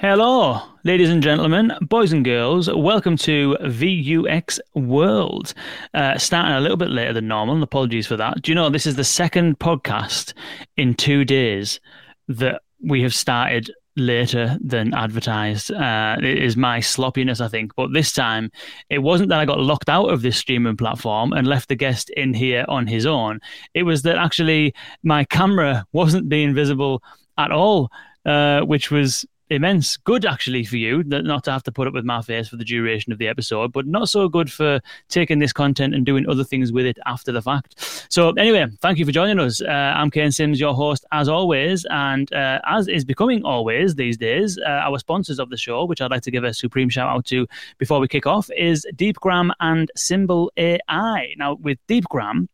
Hello, ladies and gentlemen, boys and girls. Welcome to VUX World. Uh, starting a little bit later than normal, apologies for that. Do you know this is the second podcast in two days that we have started later than advertised. Uh, it is my sloppiness, I think. But this time, it wasn't that I got locked out of this streaming platform and left the guest in here on his own. It was that actually my camera wasn't being visible at all, uh, which was immense good actually for you that not to have to put up with my face for the duration of the episode but not so good for taking this content and doing other things with it after the fact. So anyway thank you for joining us. Uh, i'm kane Simms your host as always and uh, as is becoming always these days uh, our sponsors of the show which i'd like to give a supreme shout out to before we kick off is deepgram and Symbl AI now with deepgram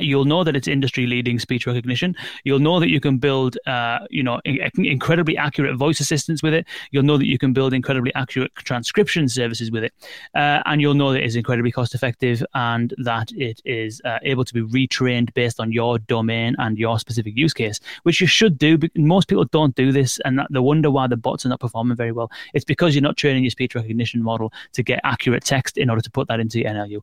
You'll know that it's industry leading speech recognition. You'll know that you can build, uh, you know, incredibly accurate voice assistants with it. You'll know that you can build incredibly accurate transcription services with it, uh, and you'll know that it's incredibly cost effective and that it is uh, able to be retrained based on your domain and your specific use case, which you should do. Most people don't do this, and they wonder why the bots are not performing very well. It's because you're not training your speech recognition model to get accurate text in order to put that into NLU.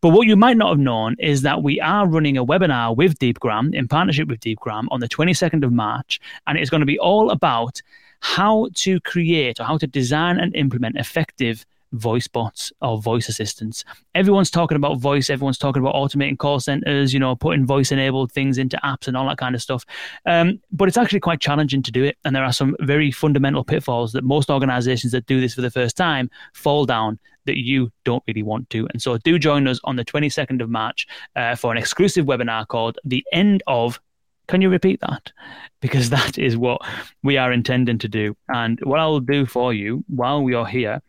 But what you might not have known is that we are running running a webinar with DeepGram in partnership with DeepGram on the 22nd of March, and it's going to be all about how to create or how to design and implement effective voice bots or voice assistants. Everyone's talking about voice, everyone's talking about automating call centers, you know, putting voice enabled things into apps and all that kind of stuff. Um, but it's actually quite challenging to do it. And there are some very fundamental pitfalls that most organizations that do this for the first time fall down that you don't really want to. And so do join us on the 22nd of March uh, for an exclusive webinar called The End of can you repeat that? Because that is what we are intending to do. And what I'll do for you while we are here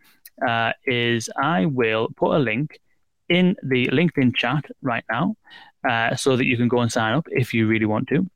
uh, is I will put a link in the LinkedIn chat right now uh, so that you can go and sign up if you really want to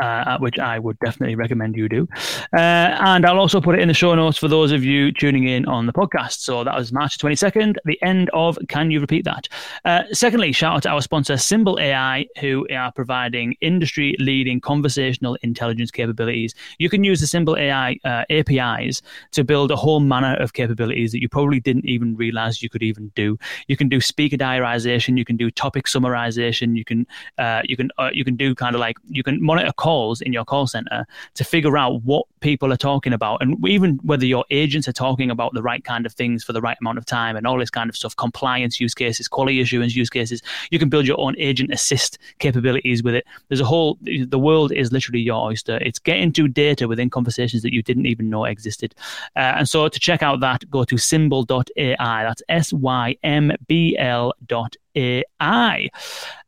uh, which I would definitely recommend you do. Uh, and I'll also put it in the show notes for those of you tuning in on the podcast. So that was March 22nd, the end of Can You Repeat That? Uh, secondly, shout out to our sponsor, Symbl AI, who are providing industry leading conversational intelligence capabilities. You can use the Symbl AI uh, APIs to build a whole manner of capabilities that you probably didn't even realize you could even do. You can do speaker diarization, you can do topic summarization, you can uh, you can uh, you can do kind of like you can monitor calls in your call center to figure out what people are talking about and even whether your agents are talking about the right kind of things for the right amount of time and all this kind of stuff compliance use cases quality assurance use cases. You can build your own agent assist capabilities with it. There's a whole the world is literally your oyster. It's getting to data within conversations that you didn't even know existed. Uh, and so to check out that go to symbl.ai that's s-y-m-b-l dot AI.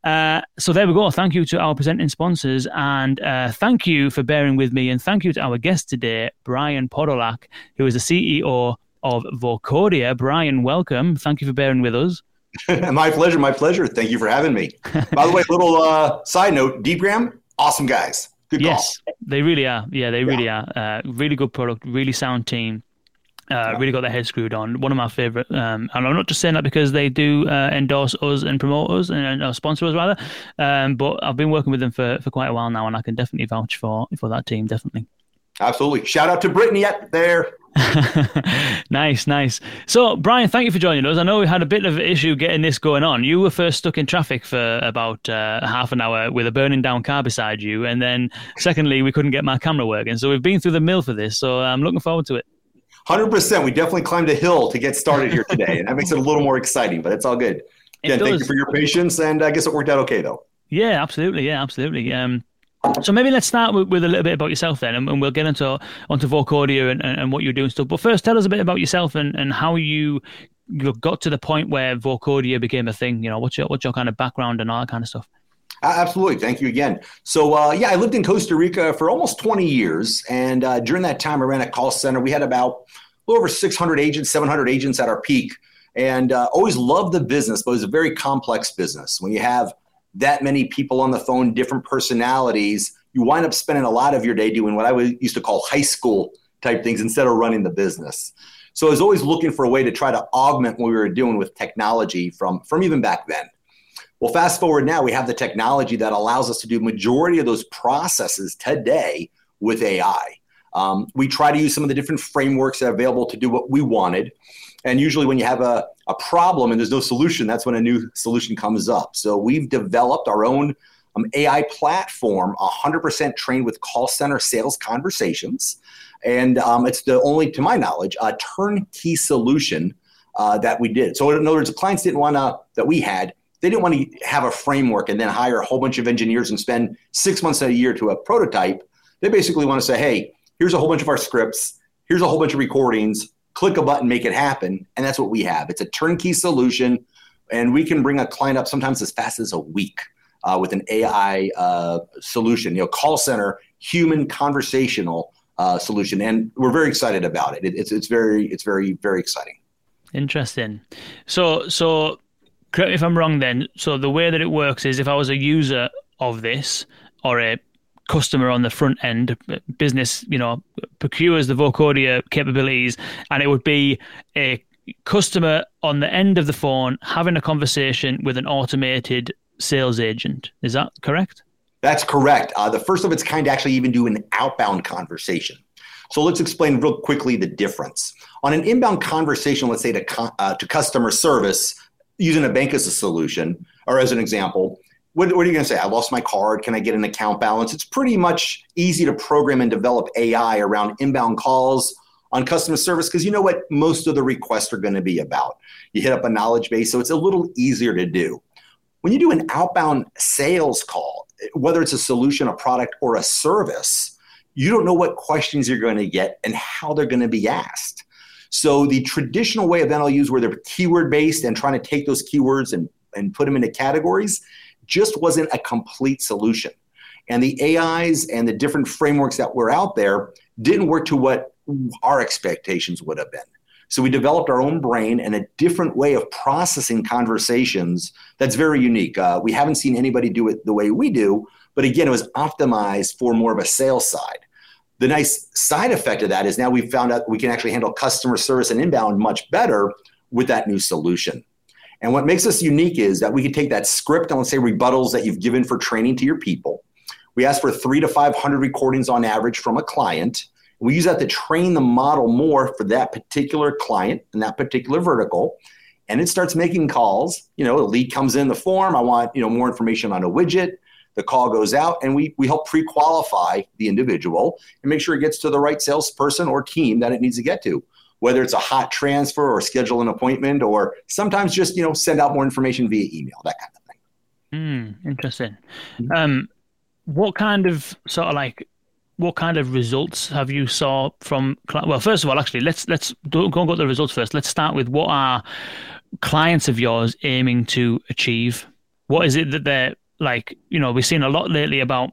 Uh, so there we go. Thank you to our presenting sponsors, and uh, thank you for bearing with me, and thank you to our guest today, Brian Podolak, who is the CEO of Vocodia. Brian, welcome. Thank you for bearing with us. my pleasure. My pleasure. Thank you for having me. By the way, little uh, side note: Deepgram, awesome guys. Good yes, call. they really are. Yeah, they really are. Uh, really good product. Really sound team. Uh, really got their head screwed on. One of my favorite, um, and I'm not just saying that because they do uh, endorse us and promote us and uh, sponsor us rather. Um, but I've been working with them for, for quite a while now, and I can definitely vouch for for that team. Definitely. Absolutely. Shout out to Brittany up there. nice, nice. So, Brian, thank you for joining us. I know we had a bit of an issue getting this going on. You were first stuck in traffic for about uh, half an hour with a burning down car beside you, and then secondly, we couldn't get my camera working. So we've been through the mill for this. So I'm looking forward to it. Hundred percent. We definitely climbed a hill to get started here today, and that makes it a little more exciting. But it's all good. Again, thank you for your patience, and I guess it worked out okay though. Yeah, absolutely. Yeah, absolutely. Um, so maybe let's start with, with, a little bit about yourself then, and, and we'll get into onto Vocodia and, and, and, what you're doing stuff. But first, tell us a bit about yourself and, and how you you got to the point where Vocodia became a thing. You know, what's your what's your kind of background and all that kind of stuff. Absolutely. Thank you again. So, uh, yeah, I lived in Costa Rica for almost 20 years. And uh, during that time, I ran a call center. We had about over 600 agents, 700 agents at our peak. And uh, always loved the business, but it was a very complex business. When you have that many people on the phone, different personalities, you wind up spending a lot of your day doing what I used to call high school type things instead of running the business. So I was always looking for a way to try to augment what we were doing with technology from, from even back then. Well, fast forward now, we have the technology that allows us to do majority of those processes today with AI. Um, we try to use some of the different frameworks that are available to do what we wanted. And usually, when you have a, a problem and there's no solution, that's when a new solution comes up. So, we've developed our own um, AI platform, 100% trained with call center sales conversations. And um, it's the only, to my knowledge, a turnkey solution uh, that we did. So, in other words, the clients didn't want to, that we had, they didn't want to have a framework and then hire a whole bunch of engineers and spend six months a year to a prototype. They basically want to say, hey, here's a whole bunch of our scripts, here's a whole bunch of recordings, click a button, make it happen. And that's what we have. It's a turnkey solution. And we can bring a client up sometimes as fast as a week uh, with an AI uh, solution, you know, call center, human conversational uh, solution. And we're very excited about it. it. It's, it's very, it's very, very exciting. Interesting. So, so correct me if I'm wrong then. So the way that it works is if I was a user of this or a customer on the front end, business, you know, procures the Vocodia capabilities, and it would be a customer on the end of the phone having a conversation with an automated sales agent. Is that correct? That's correct. Uh, the first of its kind actually even do an outbound conversation. So let's explain real quickly the difference. On an inbound conversation, let's say to, uh, to customer service, using a bank as a solution or as an example, what, what are you going to say? I lost my card. Can I get an account balance? It's pretty much easy to program and develop AI around inbound calls on customer service because you know what most of the requests are going to be about. You hit up a knowledge base, so it's a little easier to do. When you do an outbound sales call, whether it's a solution, a product, or a service, you don't know what questions you're going to get and how they're going to be asked. So the traditional way of NLUs where they're keyword based and trying to take those keywords and, and put them into categories just wasn't a complete solution. And the AIs and the different frameworks that were out there didn't work to what our expectations would have been. So we developed our own brain and a different way of processing conversations that's very unique. Uh, we haven't seen anybody do it the way we do, but again, it was optimized for more of a sales side. The nice side effect of that is now we've found out we can actually handle customer service and inbound much better with that new solution. And what makes us unique is that we can take that script and let's say rebuttals that you've given for training to your people. We ask for three to 500 recordings on average from a client. We use that to train the model more for that particular client and that particular vertical. And it starts making calls. You know, a lead comes in the form. I want, you know, more information on a widget the call goes out and we, we help pre-qualify the individual and make sure it gets to the right salesperson or team that it needs to get to. Whether it's a hot transfer or schedule an appointment or sometimes just you know send out more information via email that kind of thing. Mm, interesting. Mm-hmm. um, what kind of sort of like what kind of results have you saw from well first of all actually let's let's go and go the results first. Let's start with what are clients of yours aiming to achieve? What is it that they're like you know we've seen a lot lately about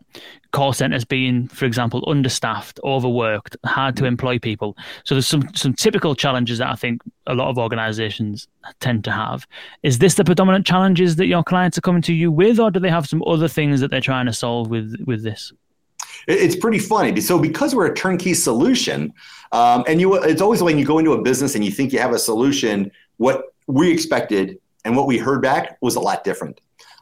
call centers being for example understaffed overworked hard to mm. employ people so there's some some typical challenges that i think a lot of organizations tend to have is this the predominant challenges that your clients are coming to you with or do they have some other things that they're trying to solve with with this it's pretty funny. So because we're a turnkey solution, um, and you, it's always when you go into a business and you think you have a solution, what we expected and what we heard back was a lot different.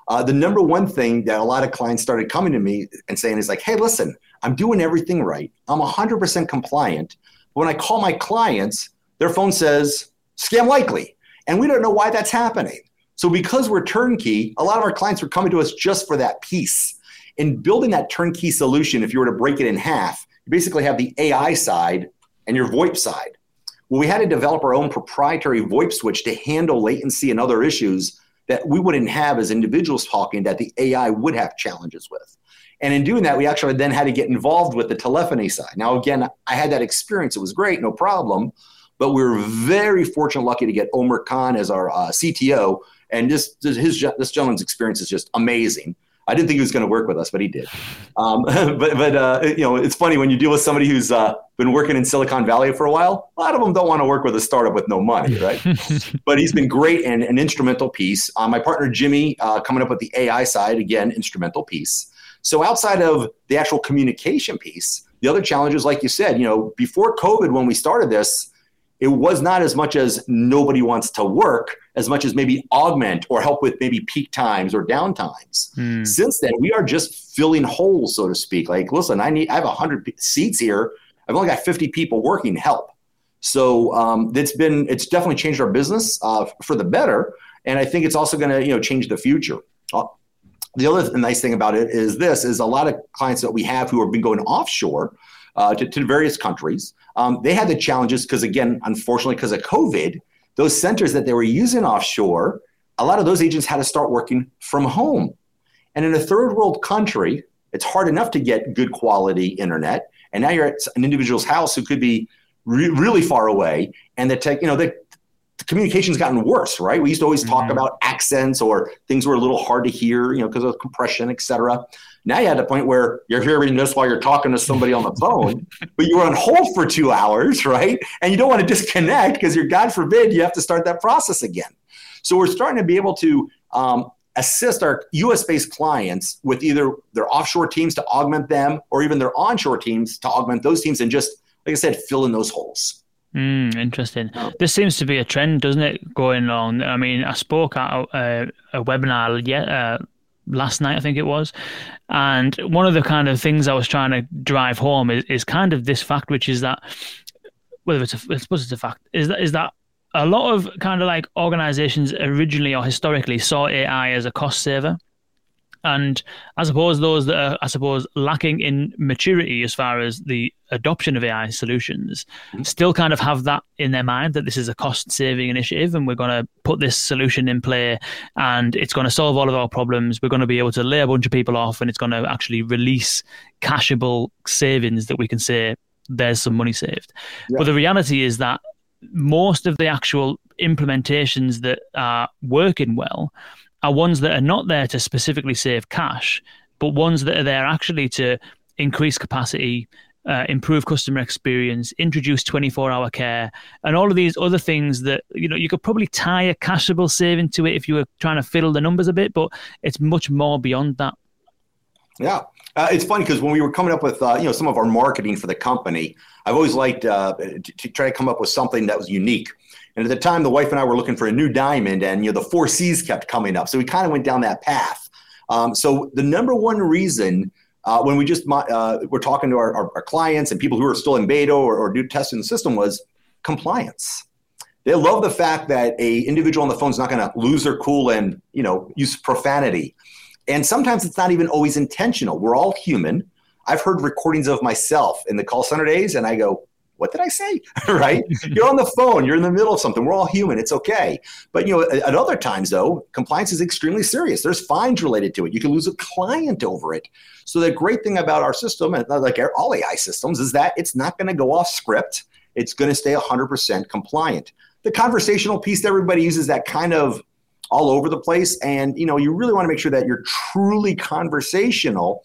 Uh, the number one thing that a lot of clients started coming to me and saying is like, hey, listen, I'm doing everything right. I'm 100% compliant. But when I call my clients, their phone says scam likely. And we don't know why that's happening. So because we're turnkey, a lot of our clients were coming to us just for that piece. In building that turnkey solution, if you were to break it in half, you basically have the AI side and your VoIP side. Well, we had to develop our own proprietary VoIP switch to handle latency and other issues that we wouldn't have as individuals talking that the AI would have challenges with. And in doing that, we actually then had to get involved with the telephony side. Now, again, I had that experience. It was great, no problem. But we were very fortunate, lucky to get Omer Khan as our uh, CTO. And this, his, this gentleman's experience is just amazing. I didn't think he was going to work with us, but he did. Um, but but uh, you know, it's funny when you deal with somebody who's uh, been working in Silicon Valley for a while. A lot of them don't want to work with a startup with no money, right? but he's been great and an instrumental piece. Uh, my partner Jimmy uh, coming up with the AI side again, instrumental piece. So outside of the actual communication piece, the other challenges, like you said, you know, before COVID, when we started this, it was not as much as nobody wants to work as much as maybe augment or help with maybe peak times or down times. Mm. Since then, we are just filling holes, so to speak. Like, listen, I need I have hundred seats here. I've only got 50 people working help. So um, it's been it's definitely changed our business uh, for the better, and I think it's also going to you know change the future. Uh, the other nice thing about it is this: is a lot of clients that we have who have been going offshore uh, to, to, various countries. Um, they had the challenges because again, unfortunately, because of COVID, those centers that they were using offshore, a lot of those agents had to start working from home. And in a third world country, it's hard enough to get good quality internet. And now you're at an individual's house who could be re- really far away, and the tech, you know, the, the communication's gotten worse, right? We used to always talk mm-hmm. about accents or things were a little hard to hear, you know, because of compression, et cetera. Now you had a point where you're hearing this while you're talking to somebody on the phone, but you're on hold for two hours, right? And you don't want to disconnect because you're, God forbid, you have to start that process again. So we're starting to be able to um, assist our US based clients with either their offshore teams to augment them or even their onshore teams to augment those teams and just like I said, fill in those holes. Mm, interesting. This seems to be a trend, doesn't it, going on? I mean, I spoke at a, a webinar yet, uh, last night, I think it was. And one of the kind of things I was trying to drive home is, is kind of this fact, which is that, whether it's a, I suppose it's a fact, is that, is that a lot of kind of like organizations originally or historically saw AI as a cost saver and I suppose those that are, I suppose, lacking in maturity as far as the adoption of AI solutions mm-hmm. still kind of have that in their mind that this is a cost saving initiative and we're going to put this solution in play and it's going to solve all of our problems. We're going to be able to lay a bunch of people off and it's going to actually release cashable savings that we can say there's some money saved. Yeah. But the reality is that most of the actual implementations that are working well are ones that are not there to specifically save cash, but ones that are there actually to increase capacity, uh, improve customer experience, introduce 24 hour care, and all of these other things that, you know, you could probably tie a cashable saving to it if you were trying to fiddle the numbers a bit, but it's much more beyond that. Yeah. Uh, it's funny because when we were coming up with, uh, you know, some of our marketing for the company, I've always liked uh, to, to try to come up with something that was unique. And at the time, the wife and I were looking for a new diamond, and you know the four C's kept coming up. So we kind of went down that path. Um, so the number one reason uh, when we just uh, were talking to our, our, our, clients and people who are still in beta or, or new testing the system was compliance. They love the fact that a individual on the phone is not going to lose their cool and you know use profanity. And sometimes it's not even always intentional. We're all human. I've heard recordings of myself in the call center days, and I go, what did I say? right? you're on the phone, you're in the middle of something. We're all human. It's okay. But you know, at other times though, compliance is extremely serious. There's fines related to it. You can lose a client over it. So the great thing about our system, and like all AI systems, is that it's not going to go off script. It's going to stay 100% compliant. The conversational piece that everybody uses that kind of all over the place, and you know, you really want to make sure that you're truly conversational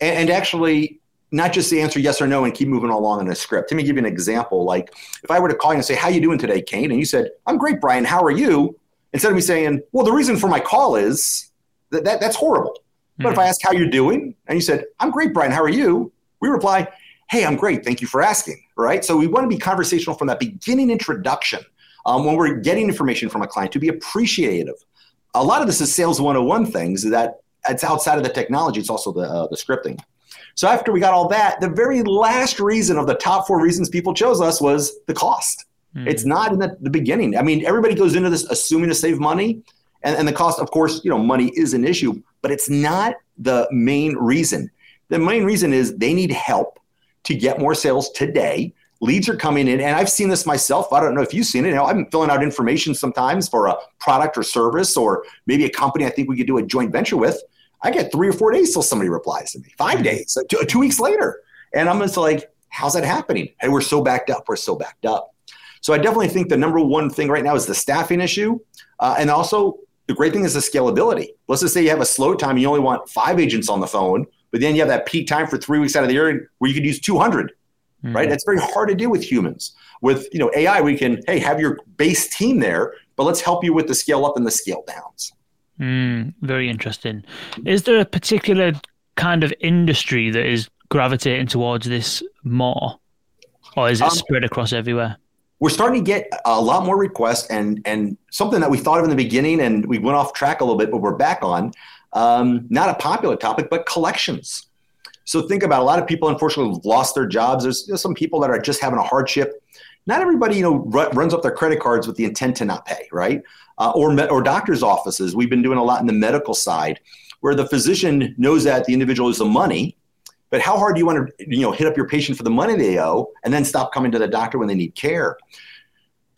and actually not just the answer yes or no and keep moving along in a script. Let me give you an example. Like if I were to call you and say, How you doing today, Kane? And you said, I'm great, Brian. How are you? Instead of me saying, Well, the reason for my call is that, that that's horrible. Mm-hmm. But if I ask how you're doing and you said, I'm great, Brian, how are you? We reply, Hey, I'm great. Thank you for asking. Right. So we want to be conversational from that beginning introduction um, when we're getting information from a client to be appreciative. A lot of this is sales 101 things that it's outside of the technology. It's also the, uh, the scripting. So after we got all that, the very last reason of the top four reasons people chose us was the cost. Mm. It's not in the, the, beginning. I mean, everybody goes into this assuming to save money, and, and the cost, of course, you know, money is an issue, but it's not the main reason. The main reason is they need help to get more sales today. Leads are coming in, and I've seen this myself. I don't know if you've seen it. You know, I'm filling out information sometimes for a product or service, or maybe a company I think we could do a joint venture with I get three or four days till somebody replies to me, five mm-hmm. days, two, two weeks later. And I'm just like, how's that happening? Hey, we're so backed up. We're so backed up. So I definitely think the number one thing right now is the staffing issue. Uh, and also, the great thing is the scalability. Let's just say you have a slow time, you only want five agents on the phone, but then you have that peak time for three weeks out of the year where you could use 200, mm-hmm. right? That's very hard to do with humans. With you know AI, we can hey have your base team there, but let's help you with the scale up and the scale downs. Mm, very interesting. Is there a particular kind of industry that is gravitating towards this more, or is it um, spread across everywhere? We're starting to get a lot more requests, and and something that we thought of in the beginning, and we went off track a little bit, but we're back on. Um, not a popular topic, but collections. So think about a lot of people, unfortunately, lost their jobs. There's, there's some people that are just having a hardship. Not everybody, you know, runs up their credit cards with the intent to not pay, right? Uh, or me- or doctors' offices. We've been doing a lot in the medical side, where the physician knows that the individual is the money, but how hard do you want to, you know, hit up your patient for the money they owe, and then stop coming to the doctor when they need care?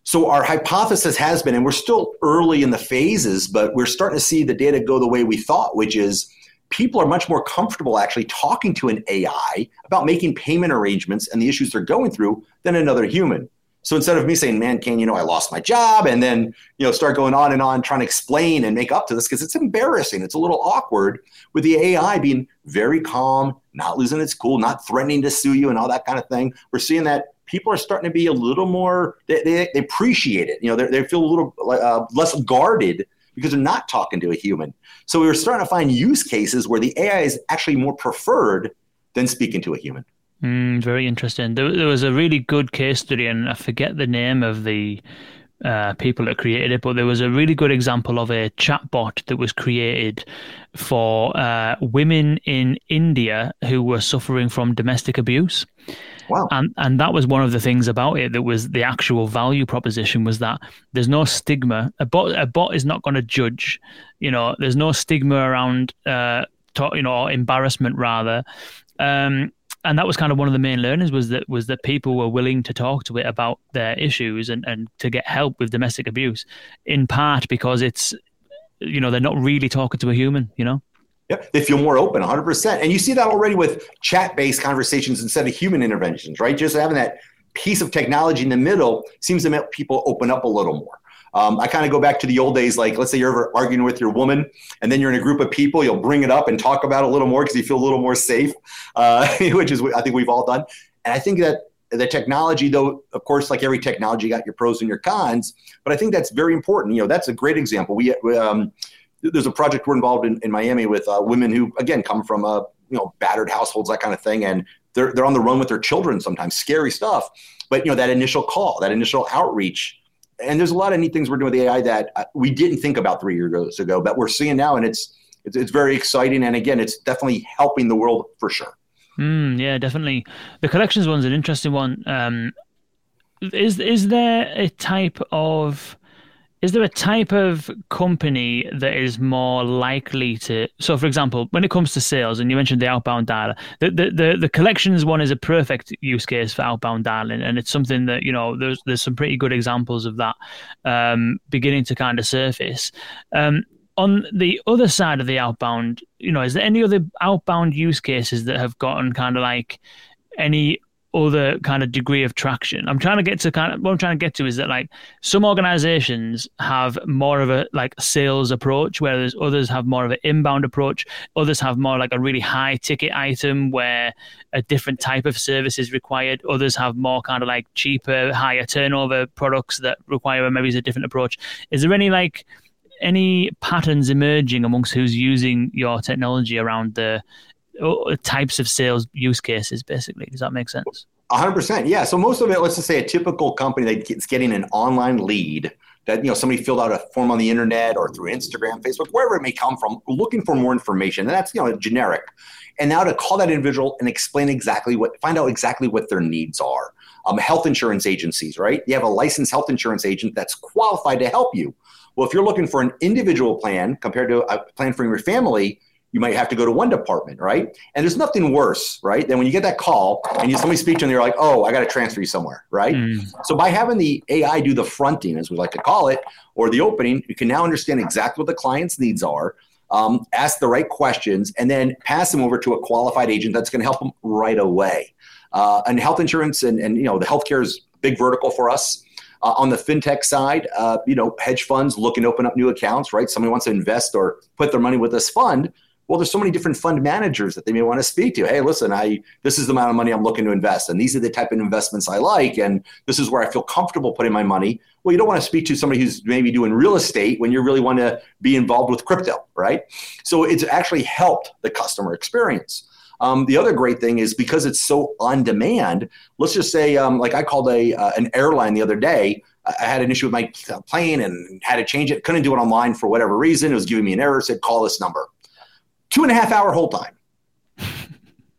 So our hypothesis has been, and we're still early in the phases, but we're starting to see the data go the way we thought, which is people are much more comfortable actually talking to an AI about making payment arrangements and the issues they're going through than another human. So instead of me saying, "Man, can you know I lost my job," and then you know start going on and on trying to explain and make up to this because it's embarrassing, it's a little awkward with the AI being very calm, not losing its cool, not threatening to sue you and all that kind of thing. We're seeing that people are starting to be a little more they, they, they appreciate it. You know, they feel a little uh, less guarded because they're not talking to a human. So we were starting to find use cases where the AI is actually more preferred than speaking to a human. Mm, very interesting. There, there, was a really good case study, and I forget the name of the uh, people that created it, but there was a really good example of a chatbot that was created for uh, women in India who were suffering from domestic abuse. Wow. And and that was one of the things about it that was the actual value proposition was that there's no stigma. A bot a bot is not going to judge. You know, there's no stigma around uh, you know, embarrassment rather. Um, and that was kind of one of the main learnings was that was that people were willing to talk to it about their issues and, and to get help with domestic abuse in part because it's you know they're not really talking to a human you know yeah, they feel more open 100%. And you see that already with chat based conversations instead of human interventions, right? Just having that piece of technology in the middle seems to make people open up a little more. Um, I kind of go back to the old days, like let's say you're ever arguing with your woman, and then you're in a group of people, you'll bring it up and talk about it a little more because you feel a little more safe, uh, which is I think we've all done. And I think that the technology, though, of course, like every technology, got your pros and your cons, but I think that's very important. You know, that's a great example. We um, there's a project we're involved in in Miami with uh, women who again come from a uh, you know battered households that kind of thing and they're they're on the run with their children sometimes scary stuff but you know that initial call that initial outreach and there's a lot of neat things we're doing with AI that uh, we didn't think about three years ago but we're seeing now and it's it's, it's very exciting and again it's definitely helping the world for sure. Mm, yeah definitely. The collections one's an interesting one. Um, is is there a type of is there a type of company that is more likely to so for example when it comes to sales and you mentioned the outbound dialer the, the, the, the, collections one is a perfect use case for outbound dialing and it's something that you know there's there's some pretty good examples of that um, beginning to kind of surface. Um, on the other side of the outbound you know is there any other outbound use cases that have gotten kind of like any other kind of degree of traction. I'm trying to get to kind of what I'm trying to get to is that like some organizations have more of a like sales approach, whereas others have more of an inbound approach. Others have more like a really high ticket item where a different type of service is required. Others have more kind of like cheaper, higher turnover products that require maybe a different approach. Is there any like any patterns emerging amongst who's using your technology around the types of sales use cases basically. Does that make sense? 100% yeah. So most of it let's just say a typical company that's getting an online lead that you know somebody filled out a form on the internet or through instagram facebook wherever it may come from looking for more information. And that's you know generic. And now to call that individual and explain exactly what find out exactly what their needs are. Um, health insurance agencies right? You have a licensed health insurance agent that's qualified to help you. Well if you're looking for an individual plan compared to a plan for your family you might have to go to one department, right? And there's nothing worse, right, than when you get that call and you somebody speak to them, they're like, oh, I got to transfer you somewhere, right? Mm. So by having the AI do the fronting, as we like to call it, or the opening, you can now understand exactly what the client's needs are. Um, ask the right questions and then pass them over to a qualified agent that's going to help them right away. Uh, and health insurance and, and you know the healthcare is big vertical for us. Uh, on the fintech side, uh, you know, hedge funds looking to open up new accounts, right? Somebody wants to invest or put their money with this fund well there's so many different fund managers that they may want to speak to hey listen i this is the amount of money i'm looking to invest and these are the type of investments i like and this is where i feel comfortable putting my money well you don't want to speak to somebody who's maybe doing real estate when you really want to be involved with crypto right so it's actually helped the customer experience um, the other great thing is because it's so on demand let's just say um, like i called a uh, an airline the other day I had an issue with my plane and had to change it. Couldn't do it online for whatever reason. It was giving me an error. Said call this number two and a half hour hold time.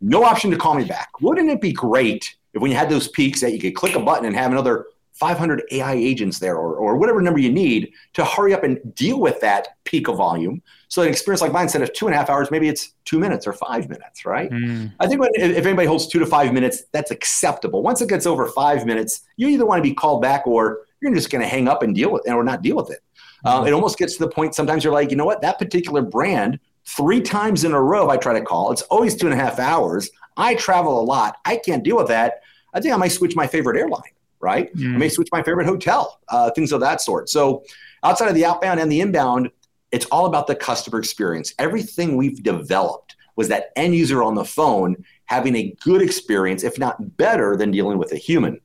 no option to call me back. Wouldn't it be great if when you had those peaks that you could click a button and have another 500 AI agents there or, or whatever number you need to hurry up and deal with that peak of volume. So an experience like mine, instead of two and a half hours, maybe it's two minutes or five minutes, right? Mm. I think when, if anybody holds two to five minutes, that's acceptable. Once it gets over five minutes, you either want to be called back or you're just going to hang up and deal with it or not deal with it. Um, mm. it almost gets to the point sometimes you're like, you know what, that particular brand, three times in a row, I try to call. It's always two and a half hours. I travel a lot. I can't deal with that. I think I might switch my favorite airline right? Mm. I may switch my favorite hotel, uh, things of that sort. So outside of the outbound and the inbound, it's all about the customer experience. Everything we've developed was that end user on the phone having a good experience, if not better than dealing with a human.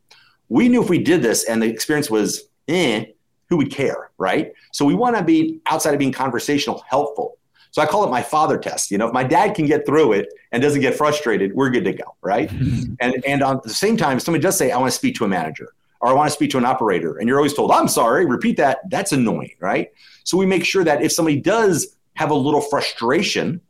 We knew if we did this and the experience was eh, who would care, right? So we want to be outside of being conversational, helpful. So I call it my father test. You know, if my dad can get through it and doesn't get frustrated, we're good to go, right? and and on the same time, if somebody does say, "I want to speak to a manager," or "I want to speak to an operator," and you're always told, "I'm sorry," repeat that. That's annoying, right? So we make sure that if somebody does have a little frustration,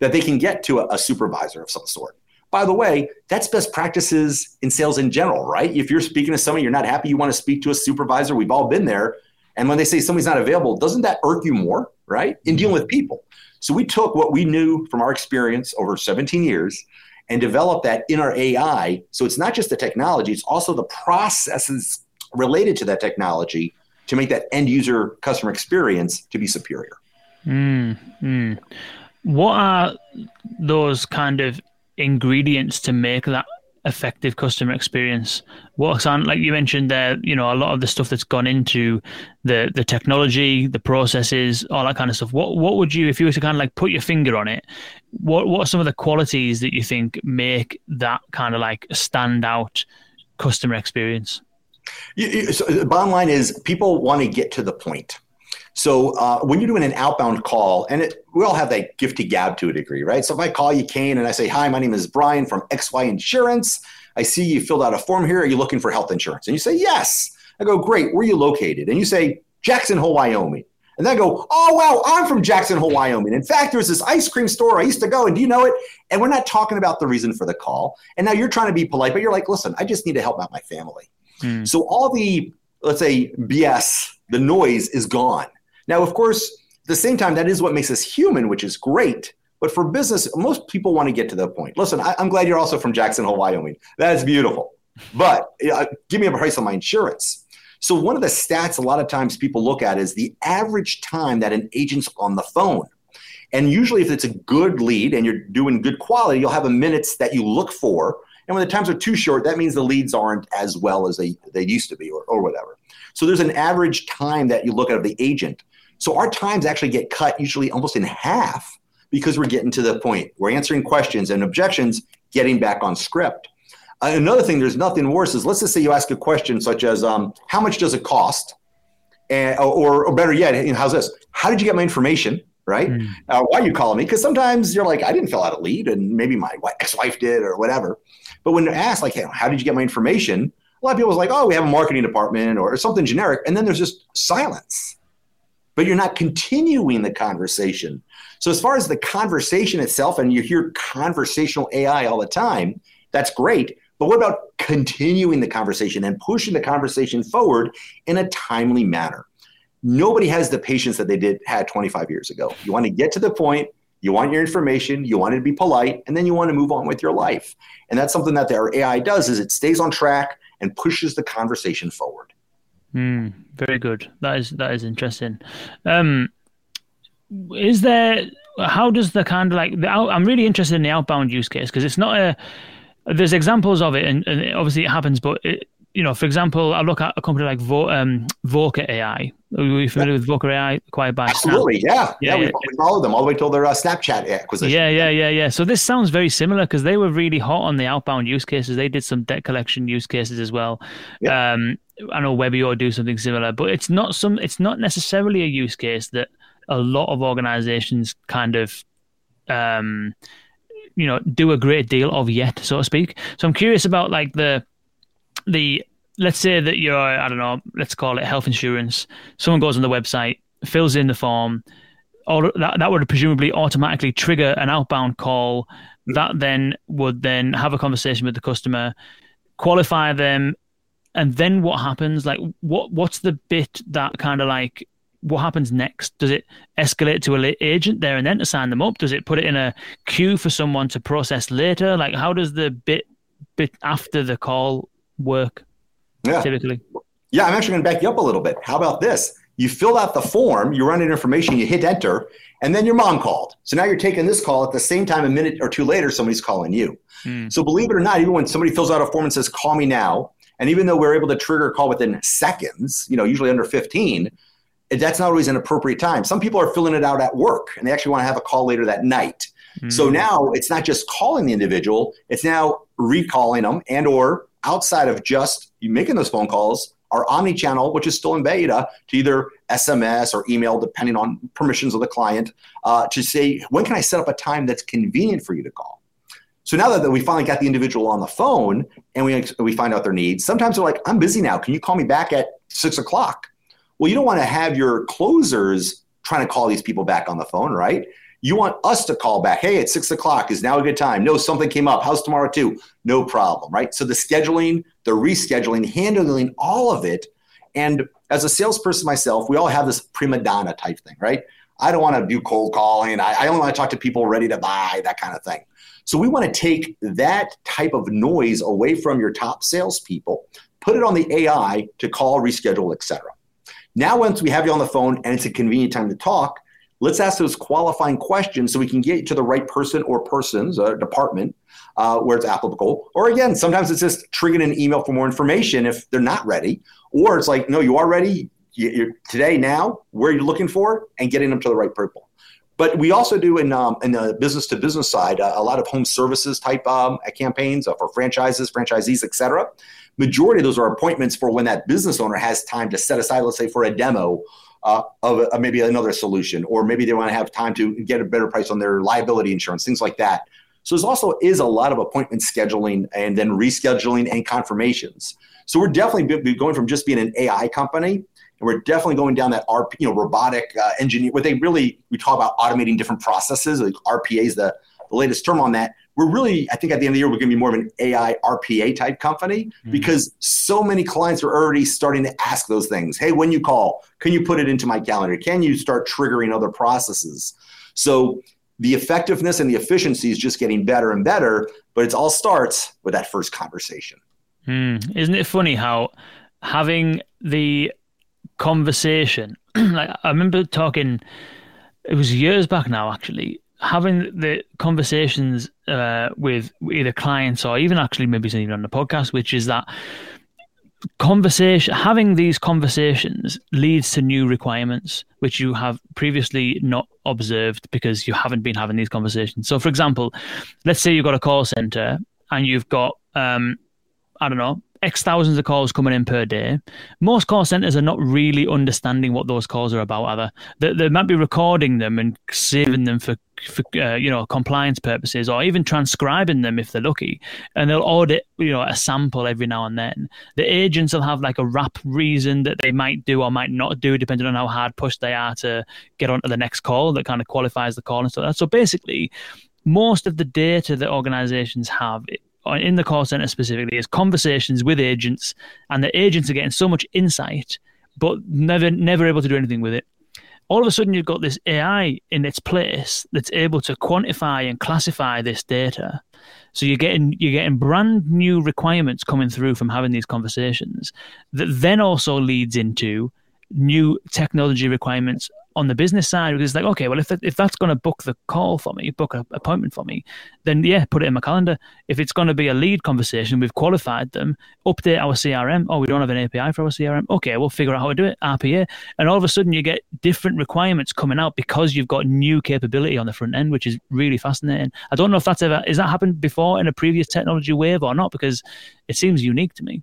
that they can get to a, a supervisor of some sort. By the way, that's best practices in sales in general, right? If you're speaking to somebody, you're not happy, you want to speak to a supervisor. We've all been there. And when they say somebody's not available, doesn't that irk you more? right? In dealing with people. So we took what we knew from our experience over 17 years and developed that in our AI. So it's not just the technology, it's also the processes related to that technology to make that end user customer experience to be superior. Mm, mm. What are those kind of ingredients to make that effective customer experience. What on like you mentioned there you know a lot of the stuff that's gone into the the technology the processes all that kind of stuff. What what would you if you were to kind of like put your finger on it what what are some of the qualities that you think make that kind of like stand out customer experience? So the bottom line is people want to get to the point so uh, when you're doing an outbound call, and it, we all have that gift to gab to a degree, right? So if I call you Kane and I say, "Hi, my name is Brian from XY Insurance. I see you filled out a form here. Are you looking for health insurance?" And you say, "Yes." I go, "Great. Where are you located?" And you say, "Jackson Hole, Wyoming." And then I go, "Oh wow, I'm from Jackson Hole, Wyoming. In fact, there's this ice cream store I used to go, and do you know it?" And we're not talking about the reason for the call. And now you're trying to be polite, but you're like, "Listen, I just need to help out my family." Hmm. So all the let's say BS, the noise is gone now, of course, at the same time, that is what makes us human, which is great. But for business, most people want to get to that point. Listen, I, am glad you're also from Jackson Hole, Wyoming. That is beautiful. But uh, give me a price on my insurance. So, one of the stats a lot of times people look at is the average time that an agent's on the phone. And usually, if it's a good lead and you're doing good quality, you'll have a minutes that you look for. And when the times are too short, that means the leads aren't as well as they, they used to be or, or whatever. So, there's an average time that you look at of the agent. So our times actually get cut usually almost in half because we're getting to the point. We're answering questions and objections, getting back on script. Uh, another thing, there's nothing worse is let's just say you ask a question such as, um, how much does it cost? And, or, or better yet, you know, how's this? How did you get my information? Right? Mm. Uh, why are you calling me? Because sometimes you're like, I didn't fill out a lead, and maybe my ex-wife did, or whatever. But when asked, like, hey, how did you get my information? A lot of people was like, oh, we have a marketing department or something generic, and then there's just silence but you're not continuing the conversation. So, as far as the conversation itself, and you hear conversational AI all the time, that's great. But what about continuing the conversation and pushing the conversation forward in a timely manner? Nobody has the patience that they did had 25 years ago. You want to get to the point, you want your information, you want it to be polite, and then you want to move on with your life. And that's something that our AI does is it stays on track and pushes the conversation forward. Mm, very good. That is that is interesting. Um, is there? How does the kind of like the out, I'm really interested in the outbound use case because it's not a. There's examples of it, and, and obviously it happens, but it, you know, for example, I look at a company like Vo, um, Voca AI. Are you familiar yeah. with AI acquired by Absolutely, yeah. Yeah, yeah, we, yeah. we followed them all the way till their uh, Snapchat acquisition. Yeah, yeah, yeah, yeah. So this sounds very similar because they were really hot on the outbound use cases. They did some debt collection use cases as well. Yeah. Um, I know Webio do something similar, but it's not some. It's not necessarily a use case that a lot of organizations kind of um, you know do a great deal of yet so to speak so i'm curious about like the the let's say that you're I don't know, let's call it health insurance. Someone goes on the website, fills in the form. All that that would presumably automatically trigger an outbound call that then would then have a conversation with the customer, qualify them, and then what happens? Like, what what's the bit that kind of like what happens next? Does it escalate to a agent there and then to sign them up? Does it put it in a queue for someone to process later? Like, how does the bit bit after the call work? Yeah. Typically. Yeah, I'm actually going to back you up a little bit. How about this? You fill out the form, you run in information, you hit enter, and then your mom called. So now you're taking this call at the same time, a minute or two later, somebody's calling you. Mm. So believe it or not, even when somebody fills out a form and says, call me now, and even though we're able to trigger a call within seconds, you know, usually under 15, that's not always an appropriate time. Some people are filling it out at work and they actually want to have a call later that night. Mm. So now it's not just calling the individual, it's now recalling them and or outside of just making those phone calls, our omni-channel, which is still in beta, to either SMS or email, depending on permissions of the client, uh, to say, when can I set up a time that's convenient for you to call? So now that we finally got the individual on the phone and we, we find out their needs, sometimes they're like, I'm busy now. Can you call me back at six o'clock? Well, you don't want to have your closers trying to call these people back on the phone, right? You want us to call back. Hey, it's six o'clock. Is now a good time? No, something came up. How's tomorrow too? No problem, right? So the scheduling, the rescheduling, handling all of it. And as a salesperson myself, we all have this prima donna type thing, right? I don't want to do cold calling. I, I only want to talk to people ready to buy, that kind of thing. So we want to take that type of noise away from your top salespeople, put it on the AI to call, reschedule, etc. Now, once we have you on the phone and it's a convenient time to talk, let's ask those qualifying questions so we can get to the right person or persons, uh, department, uh, where it's applicable. Or again, sometimes it's just triggering an email for more information if they're not ready. Or it's like, no, you are ready. You're today, now, where you're looking for, and getting them to the right people. But we also do in um, in the business to business side uh, a lot of home services type um, campaigns uh, for franchises, franchisees, etc. Majority of those are appointments for when that business owner has time to set aside, let's say, for a demo uh, of a, maybe another solution, or maybe they want to have time to get a better price on their liability insurance, things like that. So there's also is a lot of appointment scheduling and then rescheduling and confirmations. So we're definitely going from just being an AI company and we're definitely going down that RP, you know, robotic uh, engineer. What they really we talk about automating different processes. Like RPA is the, the latest term on that. We're really, I think, at the end of the year, we're going to be more of an AI RPA type company mm-hmm. because so many clients are already starting to ask those things. Hey, when you call, can you put it into my calendar? Can you start triggering other processes? So the effectiveness and the efficiency is just getting better and better, but it all starts with that first conversation. Mm. Isn't it funny how having the conversation. like I remember talking, it was years back now actually, having the conversations uh, with either clients or even actually maybe even on the podcast, which is that conversation having these conversations leads to new requirements which you have previously not observed because you haven't been having these conversations. So for example let's say you've got a call center and you've got um, i don't know X thousands of calls coming in per day. Most call centers are not really understanding what those calls are about, either. They, they might be recording them and saving them for, for uh, you know, compliance purposes, or even transcribing them if they're lucky. And they'll audit, you know, a sample every now and then. The agents will have like a wrap reason that they might do or might not do, depending on how hard pushed they are to get onto the next call that kind of qualifies the call and stuff. So basically, most of the data that organizations have Uh, in the call center specifically is conversations with agents, and the agents are getting so much insight, but never never able to do anything with it. All of a sudden, you've got this AI in its place that's able to quantify and classify this data. So you're getting you're getting brand new requirements coming through from having these conversations that then also leads into new technology requirements on the business side because it's like okay well if, if that's going to book the call for me book an appointment for me then yeah put it in my calendar. If it's going to be a lead conversation we've qualified them update our crm oh we don't have an api for our crm okay we'll figure out how to do it rpa and all of a sudden you get different requirements coming out because you've got new capability on the front end which is really fascinating. I don't know if that's ever has that happened before in a previous technology wave or not? Because it seems unique to me.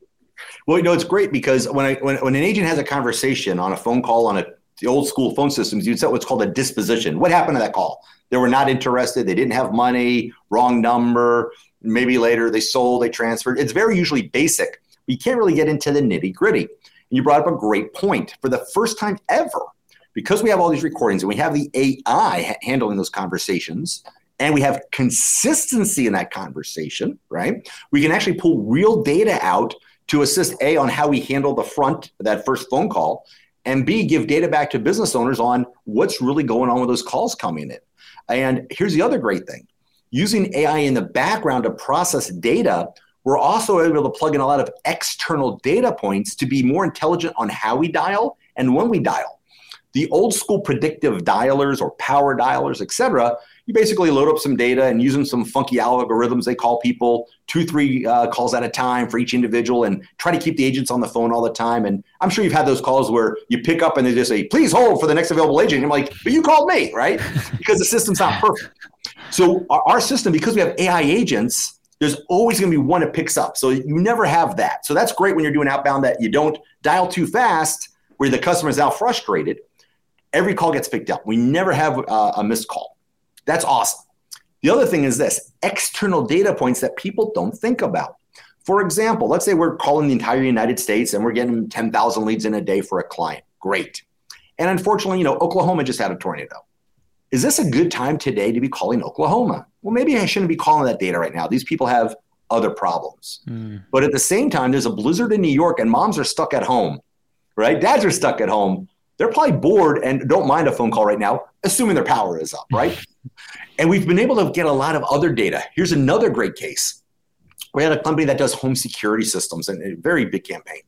Well, you know, it's great because when I when, when an agent has a conversation on a phone call on a the old school phone systems, you'd set what's called a disposition. What happened to that call? They were not interested. They didn't have money, wrong number. Maybe later they sold, they transferred. It's very usually basic. But you can't really get into the nitty gritty. And you brought up a great point. For the first time ever, because we have all these recordings and we have the AI handling those conversations, and we have consistency in that conversation, right? We can actually pull real data out to assist A on how we handle the front, that first phone call, and B, give data back to business owners on what's really going on with those calls coming in. And here's the other great thing using AI in the background to process data, we're also able to plug in a lot of external data points to be more intelligent on how we dial and when we dial. The old school predictive dialers or power dialers, et cetera, you basically load up some data and using some funky algorithms, they call people two, three uh, calls at a time for each individual and try to keep the agents on the phone all the time. And I'm sure you've had those calls where you pick up and they just say, please hold for the next available agent. And I'm like, but you called me, right? because the system's not perfect. So our, our system, because we have AI agents, there's always going to be one that picks up. So you never have that. So that's great when you're doing outbound that you don't dial too fast where the customer is now frustrated. Every call gets picked up. We never have uh, a missed call. That's awesome. The other thing is this external data points that people don't think about. For example, let's say we're calling the entire United States and we're getting 10,000 leads in a day for a client. Great. And unfortunately, you know, Oklahoma just had a tornado. Is this a good time today to be calling Oklahoma? Well, maybe I shouldn't be calling that data right now. These people have other problems. Mm. But at the same time, there's a blizzard in New York and moms are stuck at home, right? Dads are stuck at home. They're probably bored and don't mind a phone call right now, assuming their power is up, right? And we've been able to get a lot of other data. Here's another great case. We had a company that does home security systems and a very big campaign.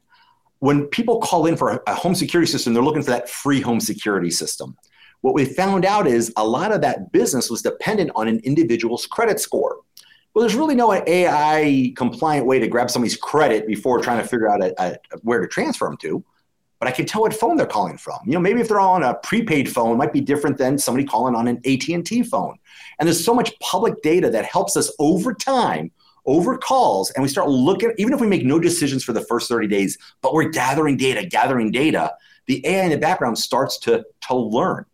When people call in for a home security system, they're looking for that free home security system. What we found out is a lot of that business was dependent on an individual's credit score. Well, there's really no AI compliant way to grab somebody's credit before trying to figure out a, a, where to transfer them to but I can tell what phone they're calling from. You know, maybe if they're on a prepaid phone, might be different than somebody calling on an AT&T phone. And there's so much public data that helps us over time, over calls, and we start looking, even if we make no decisions for the first 30 days, but we're gathering data, gathering data, the AI in the background starts to, to learn.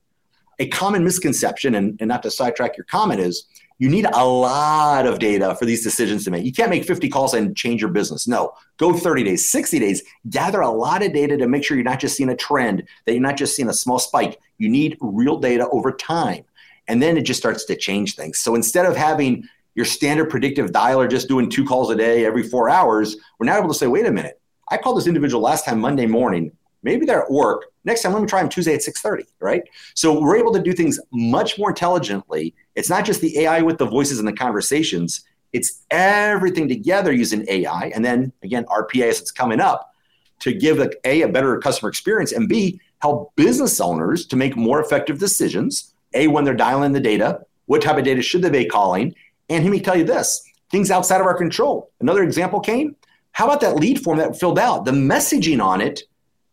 A common misconception, and, and not to sidetrack your comment, is you need a lot of data for these decisions to make. You can't make 50 calls and change your business. No, go 30 days, 60 days, gather a lot of data to make sure you're not just seeing a trend, that you're not just seeing a small spike. You need real data over time. And then it just starts to change things. So instead of having your standard predictive dialer just doing two calls a day every four hours, we're now able to say, wait a minute, I called this individual last time Monday morning. Maybe they're at work. Next time, let me try them Tuesday at 6:30, right? So we're able to do things much more intelligently it's not just the AI with the voices and the conversations, it's everything together using AI. And then again, RPA as it's coming up to give a, a, a better customer experience and B, help business owners to make more effective decisions. A, when they're dialing the data, what type of data should they be calling? And let me tell you this things outside of our control. Another example came. How about that lead form that filled out? The messaging on it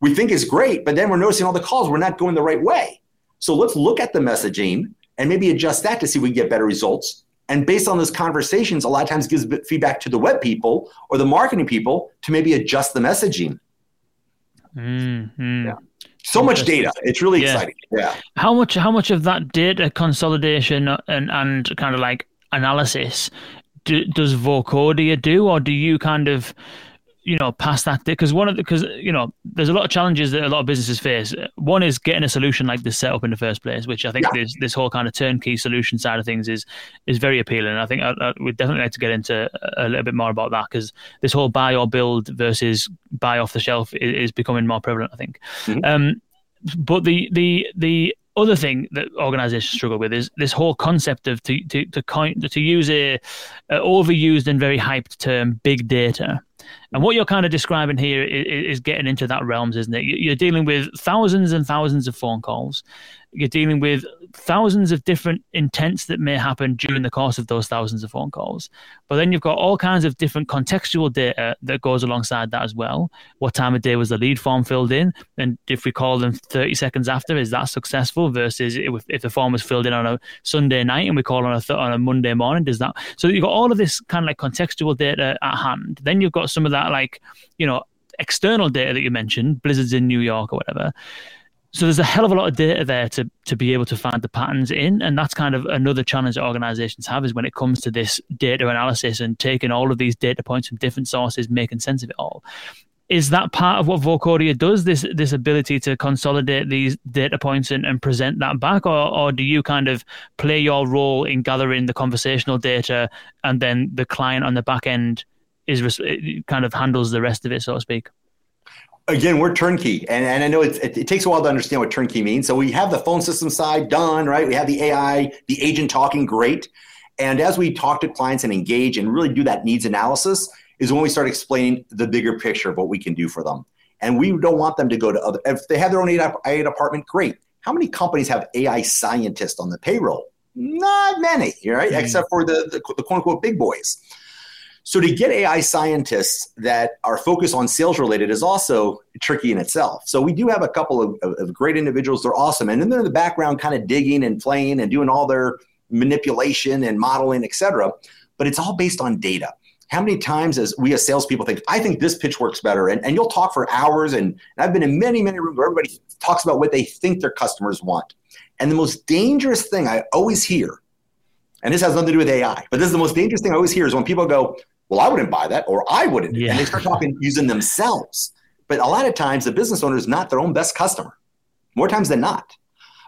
we think is great, but then we're noticing all the calls we're not going the right way. So let's look at the messaging and maybe adjust that to see if we get better results. And based on those conversations, a lot of times gives feedback to the web people or the marketing people to maybe adjust the messaging. Mm-hmm. Yeah. So much data. It's really yeah. exciting. Yeah. How much how much of that data consolidation and, and kind of like analysis do, does Vocodia do, or do you kind of you know past that because one of the because you know there's a lot of challenges that a lot of businesses face one is getting a solution like this set up in the first place which i think yeah. this this whole kind of turnkey solution side of things is is very appealing i think I, I would definitely like to get into a little bit more about that because this whole buy or build versus buy off the shelf is, is becoming more prevalent i think mm-hmm. um but the the the other thing that organizations struggle with is this whole concept of to to to, coin, to use a, a overused and very hyped term big data and what you're kind of describing here is, is, getting into that realms, isn't it? You're dealing with thousands and thousands of phone calls. You're dealing with thousands of different intents that may happen during the course of those thousands of phone calls. But then you've got all kinds of different contextual data that goes alongside that as well. What time of day was the lead form filled in? And if we call them 30 seconds after, is that successful versus if, the form was filled in on a Sunday night and we call on a, th- on a Monday morning, does that? So you've got all of this kind of like contextual data at hand. Then you've got some of that like, you know, external data that you mentioned, blizzards in New York or whatever. So there's a hell of a lot of data there to to be able to find the patterns in, and that's kind of another challenge that organizations have is when it comes to this data analysis and taking all of these data points from different sources, making sense of it all. is that part of what Vocodia does? This this ability to consolidate these data points and, and present that back, or or do you kind of play your role in gathering the conversational data, and then the client on the back end is kind of handles the rest of it, so to speak? Again, we're turnkey, and, and I know it, it, takes a while to understand what turnkey means. So we have the phone system side done, right? We have the AI, the agent talking, great. And as we talk to clients and engage and really do that needs analysis, is when we start explaining the bigger picture of what we can do for them. And we don't want them to go to other. If they have their own AI department, great. How many companies have AI scientists on the payroll? Not many, right? Mm-hmm. Except for the, the, the quote unquote big boys. So to get AI scientists that are focused on sales related is also tricky in itself. So we do have a couple of, of, great individuals. They're awesome. And then they're in the background kind of digging and playing and doing all their manipulation and modeling, et cetera. But it's all based on data. How many times as we as salespeople think, I think this pitch works better. And, and you'll talk for hours. And, and I've been in many, many rooms where everybody talks about what they think their customers want. And the most dangerous thing I always hear, and this has nothing to do with AI, but this is the most dangerous thing I always hear is when people go, well, I wouldn't buy that, or I wouldn't. Yeah. And they start talking using themselves. But a lot of times, the business owner is not their own best customer, more times than not.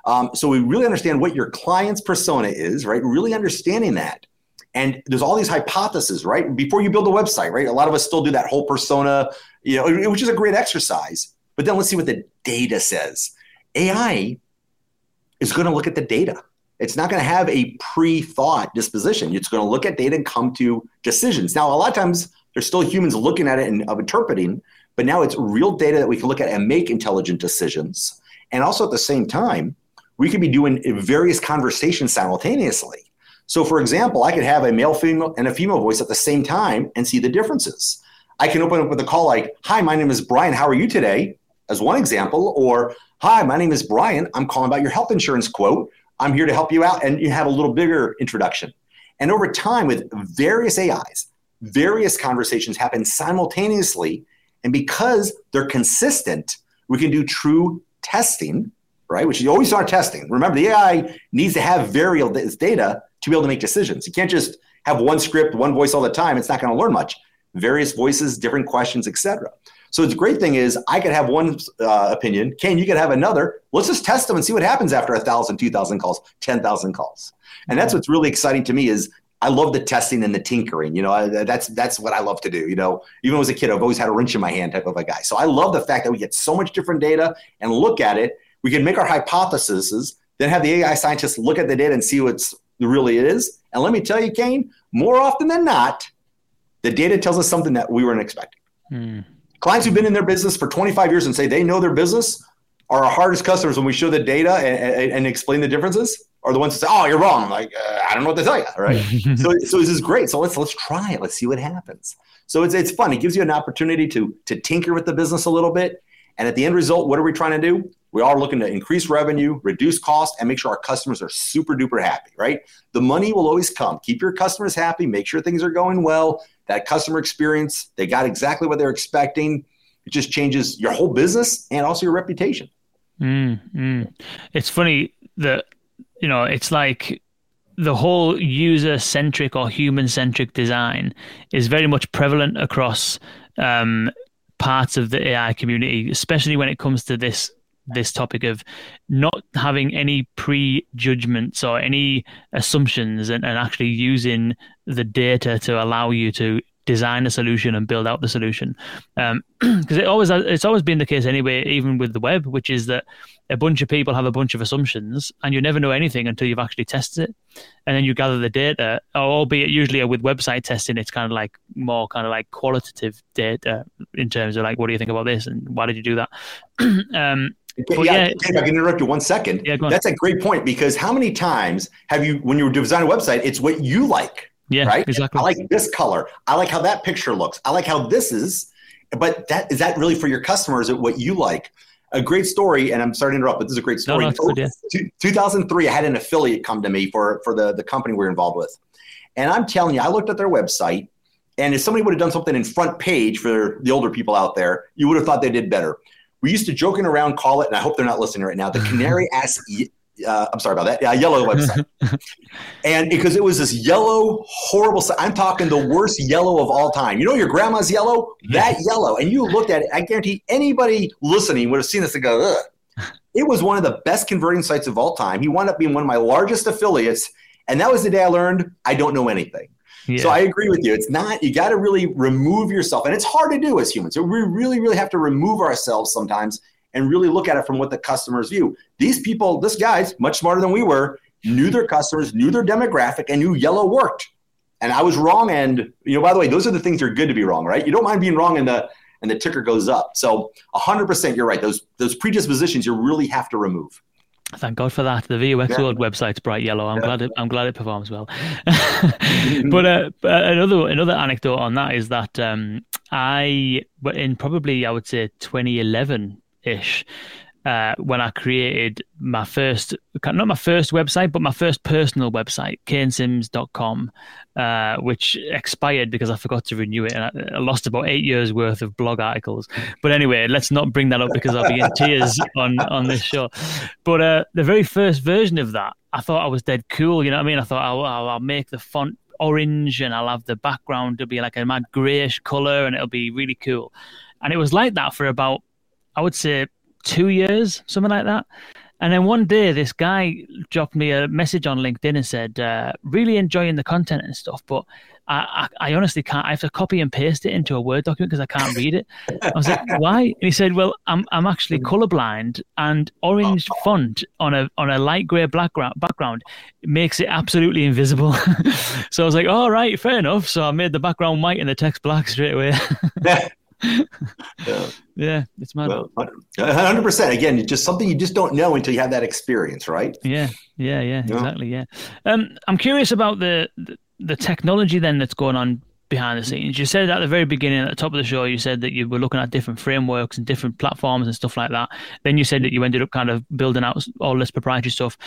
Um, so we really understand what your client's persona is, right? Really understanding that. And there's all these hypotheses, right? Before you build a website, right? A lot of us still do that whole persona, you know, which is a great exercise. But then let's see what the data says. AI is going to look at the data. It's not going to have a pre-thought disposition. It's going to look at data and come to decisions. Now, a lot of times there's still humans looking at it and of interpreting, but now it's real data that we can look at and make intelligent decisions. And also at the same time, we could be doing various conversations simultaneously. So, for example, I could have a male, female, and a female voice at the same time and see the differences. I can open up with a call like, "Hi, my name is Brian. How are you today?" As one example, or "Hi, my name is Brian. I'm calling about your health insurance quote. I'm here to help you out. And you have a little bigger introduction. And over time, with various AIs, various conversations happen simultaneously. And because they're consistent, we can do true testing, right? Which you always start testing. Remember, the AI needs to have variable data to be able to make decisions. You can't just have one script, one voice all the time. It's not going to learn much. Various voices, different questions, etc. So the great thing is I could have one uh, opinion. Ken, you could have another. Let's just test them and see what happens after 1,000, 2,000 calls, 10,000 calls. And that's what's really exciting to me is I love the testing and the tinkering. You know, I, that's that's what I love to do. You know, even as a kid, I've always had a wrench in my hand type of a guy. So I love the fact that we get so much different data and look at it. We can make our hypotheses, then have the AI scientists look at the data and see what's really is. And let me tell you, Kane, more often than not, the data tells us something that we weren't expecting. Mm. Clients who've been in their business for 25 years and say they know their business are our hardest customers when we show the data and, and, and explain the differences are the ones that say, "Oh, you're wrong." I'm like, uh, I don't know what to tell you, right? so, so this is great. So let's let's try it. Let's see what happens. So it's it's fun. It gives you an opportunity to to tinker with the business a little bit. And at the end result, what are we trying to do? We are looking to increase revenue, reduce cost, and make sure our customers are super duper happy, right? The money will always come. Keep your customers happy, make sure things are going well, that customer experience, they got exactly what they're expecting. It just changes your whole business and also your reputation. Mm. It's funny that, you know, it's like the whole user centric or human centric design is very much prevalent across um, parts of the AI community, especially when it comes to this this topic of not having any prejudgments or any assumptions and, and actually using the data to allow you to design a solution and build out the solution. Because um, it always it's always been the case anyway even with the web which is that a bunch of people have a bunch of assumptions and you never know anything until you've actually tested it. And then you gather the data albeit usually with website testing it's kind of like more kind of like qualitative data in terms of like what do you think about this and why did you do that? Um, yeah, yeah, if I can interrupt you one second. Yeah, That's a great point because how many times have you, when you design a website, it's what you like, yeah, right? Exactly. I like this color. I like how that picture looks. I like how this is. But that is that really for your customers? Is it what you like? A great story, and I'm sorry to interrupt, but this is a great story. No, no, good, yeah. 2003, I had an affiliate come to me for for the the company we we're involved with, and I'm telling you, I looked at their website, and if somebody would have done something in FrontPage for the older people out there, you would have thought they did better we used to joking around call it, and I hope they're not listening right now, the canary ass uh, I'm sorry about that. Yeah, yellow website. and because it was this yellow, horrible, site. I'm talking the worst yellow of all time. You know, your grandma's yellow, that yellow. And you looked at it, I guarantee anybody listening would have seen this and go, Ugh. It was one of the best converting sites of all time. He wound up being one of my largest affiliates. And that was the day I learned I don't know anything. Yeah. So I agree with you. It's not, you got to really remove yourself. And it's hard to do as humans. So we really, really have to remove ourselves sometimes and really look at it from what the customers view. These people, this guy's much smarter than we were, knew their customers, knew their demographic, and knew yellow worked. And I was wrong. And you know, by the way, those are the things that are good to be wrong, right? You don't mind being wrong, and the and the ticker goes up. So 100%, you're right. Those those predispositions you really have to remove. Thank God for that. The VUX yeah. World website's bright yellow. I'm yeah. glad. It, I'm glad it performs well. but uh, another another anecdote on that is that um, I, in probably I would say 2011, ish uh, when I created my first, not my first website, but my first personal website, kanesimms.com, uh, which expired because I forgot to renew it. And I, I, lost about eight years worth of blog articles. But anyway, let's not bring that up because I'll be in tears on, on this show. But uh, the very first version of that, I thought I was dead cool. You know what I mean? I thought I'll, I'll, I'll make the font orange and I'll have the background to be like a mad grayish color and it'll be really cool. And it was like that for about I would say two years, something like that. And then one day, this guy dropped me a message on LinkedIn and said, uh, "Really enjoying the content and stuff, but I, I, I, honestly can't. I have to copy and paste it into a Word document because I can't read it." I was like, "Why?" And he said, "Well, I'm I'm actually colorblind, and orange font on a on a light gray background background makes it absolutely invisible." so I was like, "All right, fair enough." So I made the background white and the text black straight away. yeah. yeah, it's mad. Hundred percent. Again, it's just something you just don't know until you have that experience, right? Yeah, yeah, yeah, exactly. Yeah. Um, I'm curious about the, the the technology then that's going on behind the scenes. You said at the very beginning, at the top of the show, you said that you were looking at different frameworks and different platforms and stuff like that. Then you said that you ended up kind of building out all this proprietary stuff.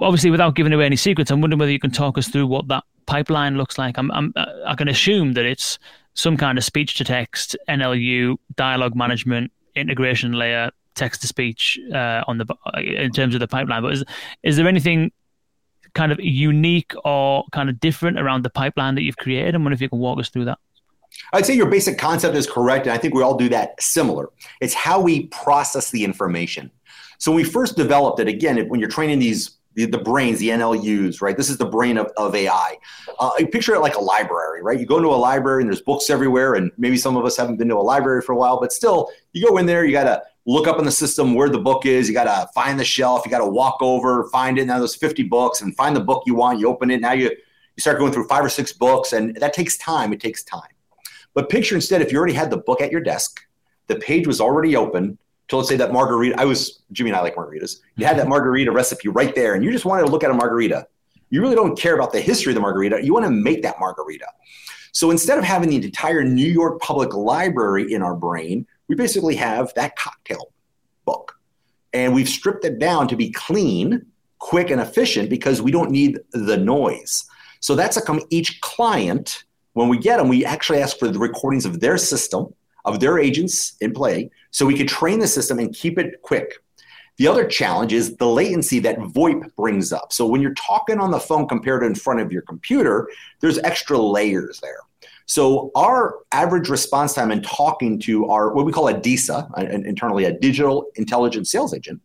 Obviously, without giving away any secrets, I'm wondering whether you can talk us through what that pipeline looks like. I'm, I'm I can assume that it's some kind of speech to text, NLU, dialogue management, integration layer, text to speech uh, on the in terms of the pipeline. But is is there anything kind of unique or kind of different around the pipeline that you've created? I wonder if you can walk us through that. I'd say your basic concept is correct, and I think we all do that similar. It's how we process the information. So when we first developed it, again, when you're training these the, the brains, the NLUs, right? This is the brain of, of AI. Uh, I picture it like a library, right? You go into a library and there's books everywhere, and maybe some of us haven't been to a library for a while, but still, you go in there, you got to look up in the system where the book is. You got to find the shelf. You got to walk over, find it. Now there's 50 books, and find the book you want. You open it. Now you you start going through five or six books, and that takes time. It takes time. But picture instead, if you already had the book at your desk, the page was already open, so let's say that margarita, I was, Jimmy and I like margaritas. You had that margarita recipe right there and you just wanted to look at a margarita. You really don't care about the history of the margarita. You want to make that margarita. So instead of having the entire New York Public Library in our brain, we basically have that cocktail book. And we've stripped it down to be clean, quick, and efficient because we don't need the noise. So that's a come each client, when we get them, we actually ask for the recordings of their system of their agents in play so we could train the system and keep it quick. The other challenge is the latency that VoIP brings up. So when you're talking on the phone compared to in front of your computer, there's extra layers there. So our average response time in talking to our what we call a DISA, internally a digital intelligence sales agent,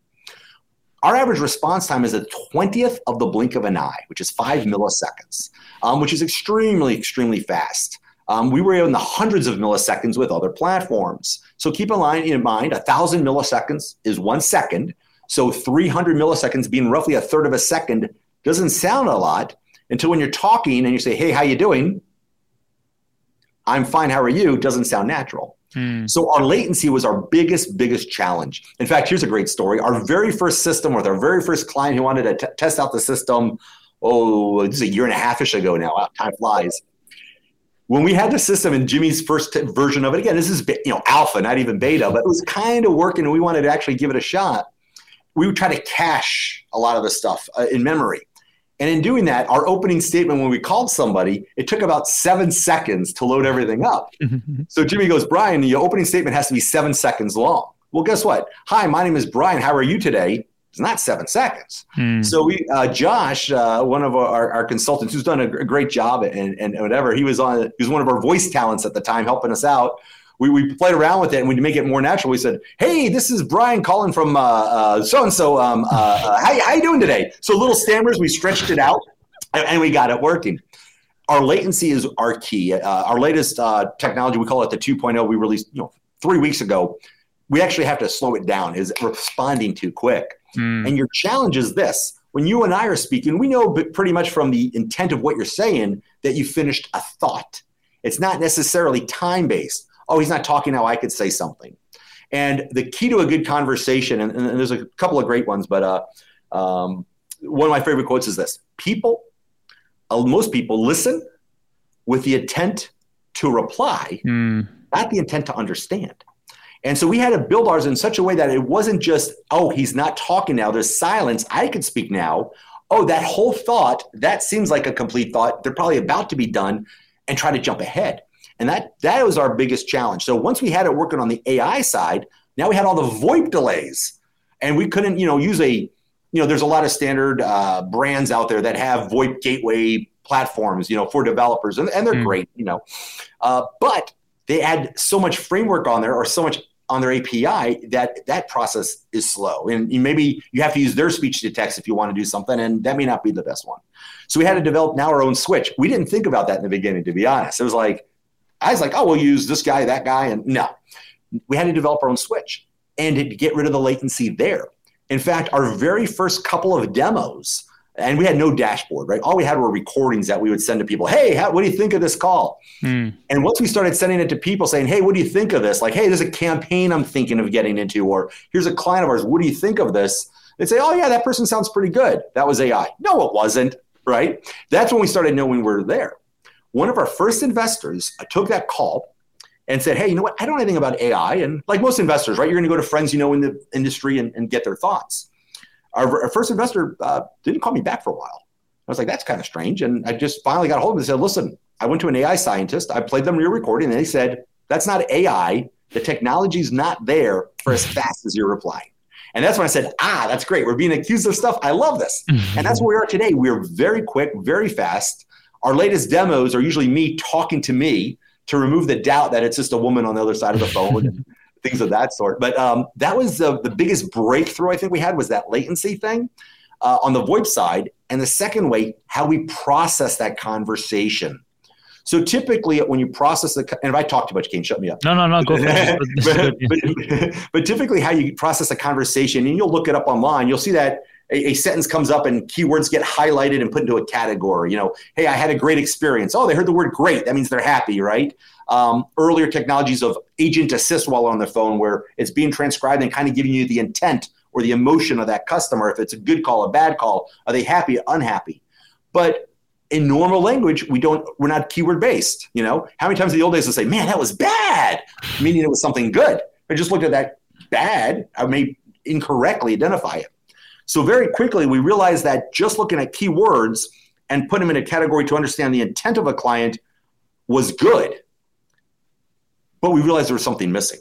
our average response time is a 20th of the blink of an eye, which is five milliseconds, um, which is extremely, extremely fast. Um, we were in the hundreds of milliseconds with other platforms. So keep in mind, in mind, a thousand milliseconds is one second. So 300 milliseconds being roughly a third of a second doesn't sound a lot until when you're talking and you say, "Hey, how you doing?" I'm fine. How are you? Doesn't sound natural. Hmm. So our latency was our biggest, biggest challenge. In fact, here's a great story. Our very first system with our very first client who wanted to t- test out the system, oh, this is a year and a half ish ago now. Time flies when we had the system in Jimmy's first t- version of it, again, this is you know alpha, not even beta, but it was kind of working, and we wanted to actually give it a shot. We would try to cache a lot of the stuff uh, in memory, and in doing that, our opening statement when we called somebody, it took about seven seconds to load everything up. so Jimmy goes, Brian, the opening statement has to be seven seconds long. Well, guess what? Hi, my name is Brian. How are you today? It's not seven seconds. Hmm. So we, uh, Josh, uh, one of our, our, consultants who's done a, great job and, and whatever, he was on, he was one of our voice talents at the time, helping us out. We, we played around with it and we make it more natural. We said, "Hey, this is Brian calling from so and so. How how you doing today?" So little stammers, we stretched it out and, and we got it working our latency is our key. Uh, our latest uh, technology, we call it the 2.0, we released you know three weeks ago. We actually have to slow it down. Is responding too quick? Mm. And your challenge is this: when you and I are speaking, we know pretty much from the intent of what you're saying that you finished a thought. It's not necessarily time based. Oh, he's not talking now. I could say something. And the key to a good conversation, and, and there's a couple of great ones, but uh, um, one of my favorite quotes is this: People uh, most people listen with the intent to reply, mm. not the intent to understand. And so we had to build ours in such a way that it wasn't just, oh, he's not talking now, there's silence, I can speak now. Oh, that whole thought, that seems like a complete thought. They're probably about to be done and try to jump ahead. And that that was our biggest challenge. So once we had it working on the AI side, now we had all the VoIP delays. And we couldn't, you know, use a you know, there's a lot of standard uh, brands out there that have VoIP gateway platforms, you know, for developers, and, and they're mm. great, you know, uh, but they add so much framework on there or so much on their API that that process is slow. And maybe you have to use their speech to text if you want to do something, and that may not be the best one. So we had to develop now our own switch. We didn't think about that in the beginning, to be honest. It was like, I was like, oh, we'll use this guy, that guy. And no, we had to develop our own switch and to get rid of the latency there. In fact, our very first couple of demos, and we had no dashboard, right? All we had were recordings that we would send to people. Hey, how, what do you think of this call? Mm. And once we started sending it to people saying, hey, what do you think of this? Like, hey, there's a campaign I'm thinking of getting into, or here's a client of ours. What do you think of this? They'd say, oh, yeah, that person sounds pretty good. That was AI. No, it wasn't, right? That's when we started knowing we were there. One of our first investors took that call and said, hey, you know what? I don't know anything about AI. And like most investors, right, you're going to go to friends you know in the industry and, and get their thoughts. Our, our first investor uh, didn't call me back for a while. I was like, that's kind of strange. And I just finally got a hold of him and said, listen, I went to an AI scientist. I played them your recording, and they said, that's not AI. The technology's not there for as fast as you're replying. And that's when I said, ah, that's great. We're being accused of stuff. I love this. and that's where we are today. We're very quick, very fast. Our latest demos are usually me talking to me to remove the doubt that it's just a woman on the other side of the phone things of that sort. But um, that was the, the biggest breakthrough I think we had was that latency thing uh, on the VoIP side. And the second way, how we process that conversation. So typically, when you process the, and if I talk too much, Kane, shut me up. No, no, no, go for it. but, but, but, typically, how you process a conversation, and you'll look it up online, you'll see that a, a, sentence comes up and keywords get highlighted and put into a category. You know, hey, I had a great experience. Oh, they heard the word great. That means they're happy, right? Um, earlier technologies of agent assist while on the phone, where it's being transcribed and kind of giving you the intent or the emotion of that customer. If it's a good call, a bad call, are they happy, unhappy? But in normal language, we don't. We're not keyword based. You know, how many times in the old days they say, "Man, that was bad," meaning it was something good. I just looked at that bad. I may incorrectly identify it. So very quickly, we realized that just looking at keywords and put them in a category to understand the intent of a client was good. But we realized there was something missing.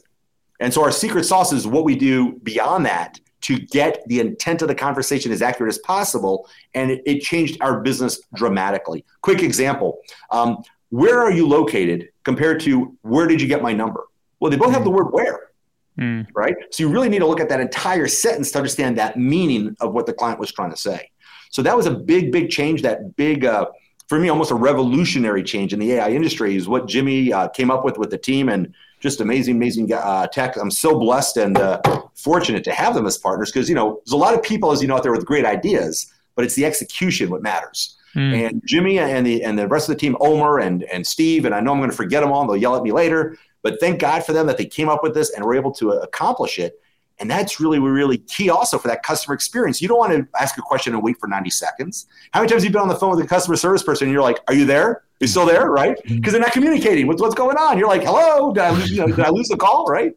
And so our secret sauce is what we do beyond that to get the intent of the conversation as accurate as possible. And it, it changed our business dramatically. Quick example um, Where are you located compared to where did you get my number? Well, they both have the word where. Mm. Right. So you really need to look at that entire sentence to understand that meaning of what the client was trying to say. So that was a big, big change. That big, uh, for me, almost a revolutionary change in the AI industry is what Jimmy uh, came up with with the team and just amazing, amazing uh, tech. I'm so blessed and uh, fortunate to have them as partners because, you know, there's a lot of people, as you know, out there with great ideas, but it's the execution what matters. Mm. And Jimmy and the and the rest of the team, Omer and and Steve, and I know I'm going to forget them all. They'll yell at me later. But thank God for them that they came up with this and were able to accomplish it. And that's really, really key also for that customer experience. You don't want to ask a question and wait for 90 seconds. How many times have you been on the phone with a customer service person and you're like, are you there? You're you still there? Right? Because mm-hmm. they're not communicating with what's going on. You're like, hello, did I, lose, you know, did I lose the call? Right?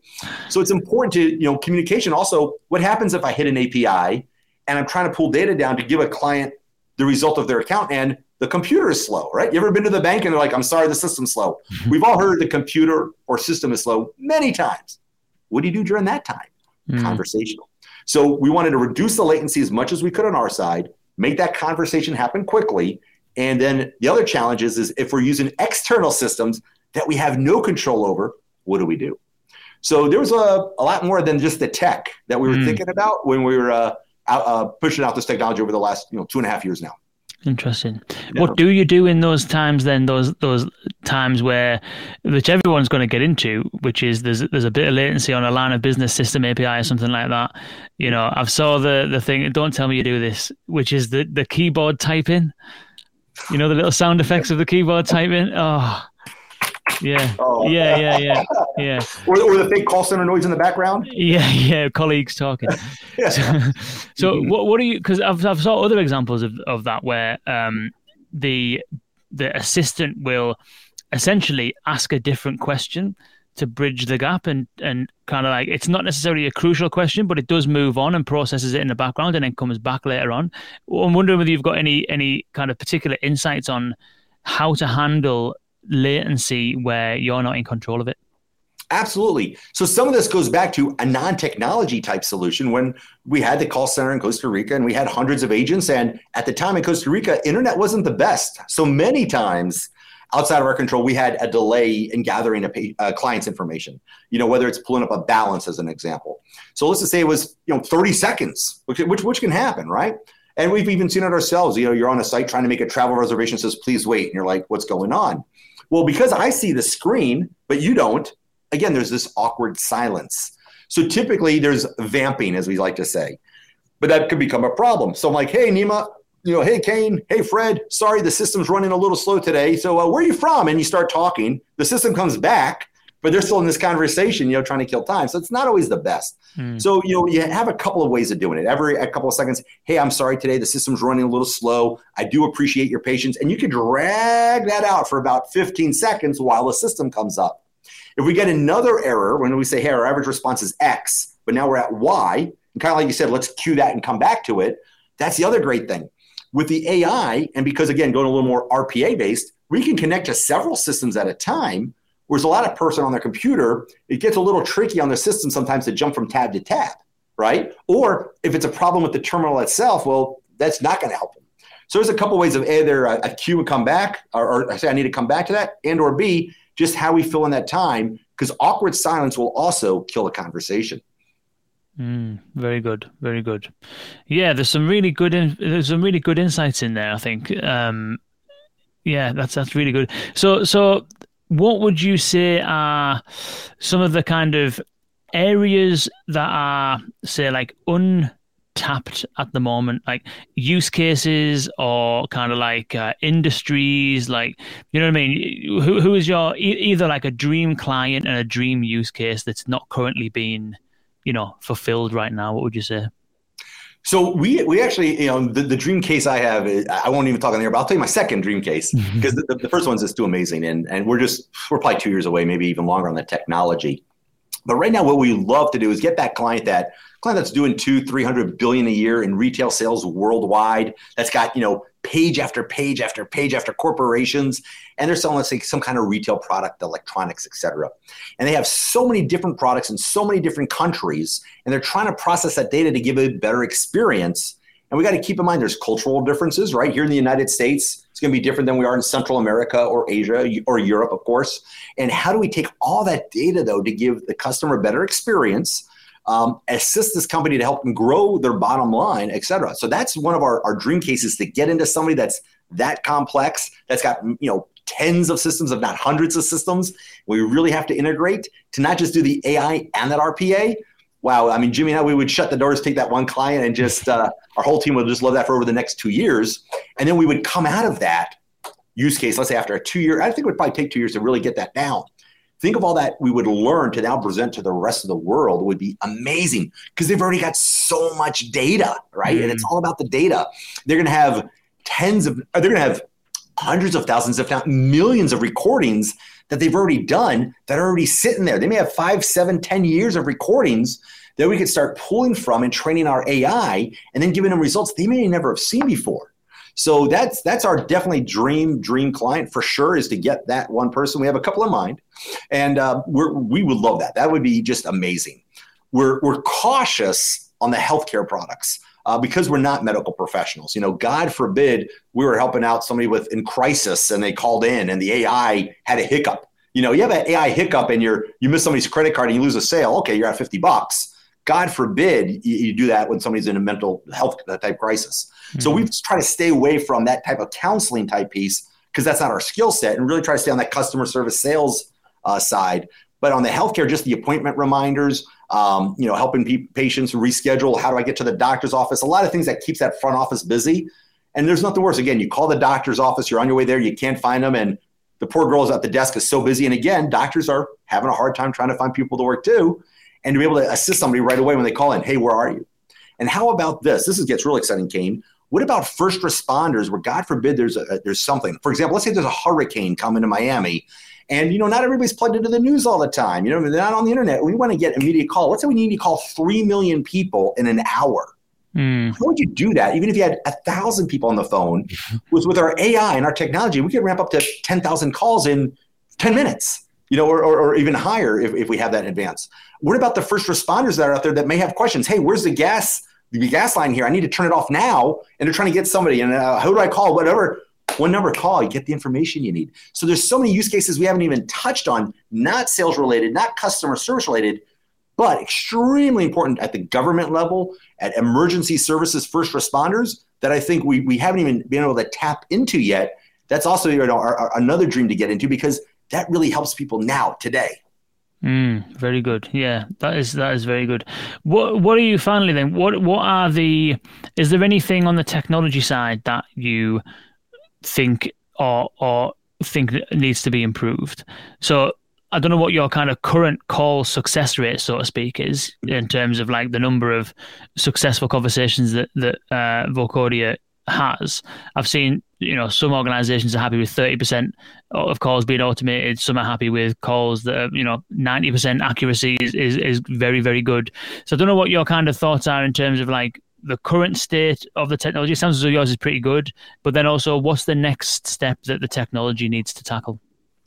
So it's important to, you know, communication. Also, what happens if I hit an API and I'm trying to pull data down to give a client the result of their account and the computer is slow, right? You ever been to the bank and they're like, I'm sorry, the system's slow. Mm-hmm. We've all heard the computer or system is slow many times. What do you do during that time? Mm. Conversational. So we wanted to reduce the latency as much as we could on our side, make that conversation happen quickly. And then the other challenge is, is if we're using external systems that we have no control over, what do we do? So there was a, a lot more than just the tech that we were mm. thinking about when we were uh, out, uh, pushing out this technology over the last you know two and a half years now. Interesting. Yeah. What do you do in those times then? Those those times where, which everyone's going to get into, which is there's there's a bit of latency on a line of business system API or something like that. You know, I've saw the the thing. Don't tell me you do this, which is the the keyboard typing. You know the little sound effects of the keyboard typing. Oh, yeah. Oh. Yeah, yeah, yeah, yeah. or, or the fake call center noise in the background. Yeah, yeah. Colleagues talking. yeah. So, so mm-hmm. what what are you? Because I've I've saw other examples of, of that where um the the assistant will essentially ask a different question to bridge the gap and and kind of like it's not necessarily a crucial question, but it does move on and processes it in the background and then comes back later on. I'm wondering whether you've got any any kind of particular insights on how to handle latency where you're not in control of it? Absolutely. So some of this goes back to a non-technology type solution when we had the call center in Costa Rica and we had hundreds of agents. And at the time in Costa Rica, internet wasn't the best. So many times outside of our control, we had a delay in gathering a, pay, a client's information. You know, whether it's pulling up a balance as an example. So let's just say it was you know 30 seconds, which which, which can happen, right? And we've even seen it ourselves. You know, you're on a site trying to make a travel reservation, says please wait, and you're like, what's going on? Well, because I see the screen, but you don't, again, there's this awkward silence. So typically there's vamping, as we like to say, but that could become a problem. So I'm like, hey, Nima, you know, hey, Kane, hey, Fred, sorry, the system's running a little slow today. So uh, where are you from? And you start talking. The system comes back but they're still in this conversation, you know, trying to kill time. So it's not always the best. Mm. So, you know, you have a couple of ways of doing it. Every a couple of seconds, hey, I'm sorry today, the system's running a little slow. I do appreciate your patience. And you can drag that out for about 15 seconds while the system comes up. If we get another error when we say, hey, our average response is X, but now we're at Y, and kind of like you said, let's queue that and come back to it. That's the other great thing. With the AI, and because again, going a little more RPA based, we can connect to several systems at a time Whereas a lot of person on their computer, it gets a little tricky on the system sometimes to jump from tab to tab, right? Or if it's a problem with the terminal itself, well, that's not going to help them. So there's a couple ways of either a, a queue would come back, or, or I say I need to come back to that, and or B, just how we fill in that time, because awkward silence will also kill a conversation. Mm, very good, very good. Yeah, there's some really good in, there's some really good insights in there. I think. Um, yeah, that's that's really good. So so what would you say are some of the kind of areas that are, say, like untapped at the moment, like use cases or kind of like uh, industries, like you know what I mean? Who who is your either like a dream client and a dream use case that's not currently being, you know, fulfilled right now? What would you say? So we we actually, you know, the, the dream case I have, I won't even talk on there, but I'll tell you my second dream case mm-hmm. because the, the first one's just too amazing, and and we're just we're probably two years away, maybe even longer on the technology. But right now, what we love to do is get that client that client that's doing two, three hundred billion a year in retail sales worldwide. That's got you know page after page after page after corporations, and they're selling let's say some kind of retail product, electronics, etc. And they have so many different products in so many different countries, and they're trying to process that data to give a better experience. And we got to keep in mind there's cultural differences, right? Here in the United States, it's going to be different than we are in Central America or Asia or Europe, of course. And how do we take all that data though to give the customer a better experience? Um, assist this company to help them grow their bottom line, et cetera. So that's one of our, our dream cases to get into somebody that's that complex, that's got you know tens of systems, if not hundreds of systems. We really have to integrate to not just do the AI and that RPA. Wow, I mean, Jimmy and I, we would shut the doors, take that one client, and just uh, our whole team would just love that for over the next two years, and then we would come out of that use case. Let's say after a two year, I think it would probably take two years to really get that down think of all that we would learn to now present to the rest of the world would be amazing because they've already got so much data, right? Mm. And it's mm. all about the data. They're going to have tens of, they're going to have hundreds of thousands, if not millions of recordings that they've already done that are already sitting there. They may have five, seven, ten years of recordings that we could start pulling from and training our AI and then giving them results they may never have seen before. So that's that's our definitely dream dream client for sure is to get that one person. We have a couple in mind, and uh, we would love that. That would be just amazing. We're we're cautious on the healthcare products uh, because we're not medical professionals. You know, God forbid we were helping out somebody with in crisis and they called in and the AI had a hiccup. You know, you have an AI hiccup and you're you miss somebody's credit card and you lose a sale. Okay, you're at 50 bucks. God forbid you, you do that when somebody's in a mental health type crisis. Mm-hmm. So we try to stay away from that type of counseling type piece because that's not our skill set and really try to stay on that customer service sales uh, side. But on the healthcare, just the appointment reminders, um, you know, helping pe- patients reschedule. How do I get to the doctor's office? A lot of things that keeps that front office busy. And there's nothing worse. Again, you call the doctor's office, you're on your way there, you can't find them, and the poor girl at the desk is so busy. And again, doctors are having a hard time trying to find people to work too, and to be able to assist somebody right away when they call in. Hey, where are you? And how about this? This is, gets really exciting, Kane. What about first responders where God forbid there's a, there's something? For example, let's say there's a hurricane coming to Miami and you know, not everybody's plugged into the news all the time. You know, they're not on the internet. We want to get immediate call. Let's say we need to call three million people in an hour. Mm. How would you do that? Even if you had a thousand people on the phone, with with our AI and our technology, we could ramp up to ten thousand calls in ten minutes. You know, or, or, or, even higher if, if we have that in advance. What about the first responders that are out there that may have questions? Hey, where's the gas? The gas line here. I need to turn it off now, and they're trying to get somebody. And uh, who do I call? Whatever one number call, you get the information you need. So there's so many use cases we haven't even touched on, not sales related, not customer service related, but extremely important at the government level, at emergency services, first responders, that I think we, we haven't even been able to tap into yet. That's also you know, our, our, another dream to get into because that really helps people now, today. Mm, very good. Yeah, that is that is very good. What what are you finally then? What what are the? Is there anything on the technology side that you think or or think needs to be improved. So I don't know what your kind of current call success rate, so to speak, is in terms of like the number of successful conversations that that uh, Vocodia has. I've seen you know some organisations are happy with thirty percent of calls being automated. Some are happy with calls that are, you know ninety percent accuracy is, is is very very good. So I don't know what your kind of thoughts are in terms of like the current state of the technology? It sounds as though yours is pretty good, but then also, what's the next step that the technology needs to tackle?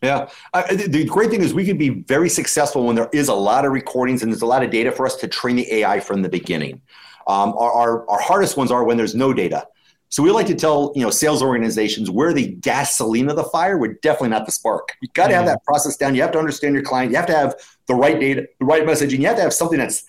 Yeah. Uh, the great thing is we can be very successful when there is a lot of recordings and there's a lot of data for us to train the AI from the beginning. Um, our, our, our, hardest ones are when there's no data. So we like to tell you know sales organizations we're the gasoline of the fire. We're definitely not the spark. You got to have mm-hmm. that process down. You have to understand your client. You have to have the right data, the right messaging. You have to have something that's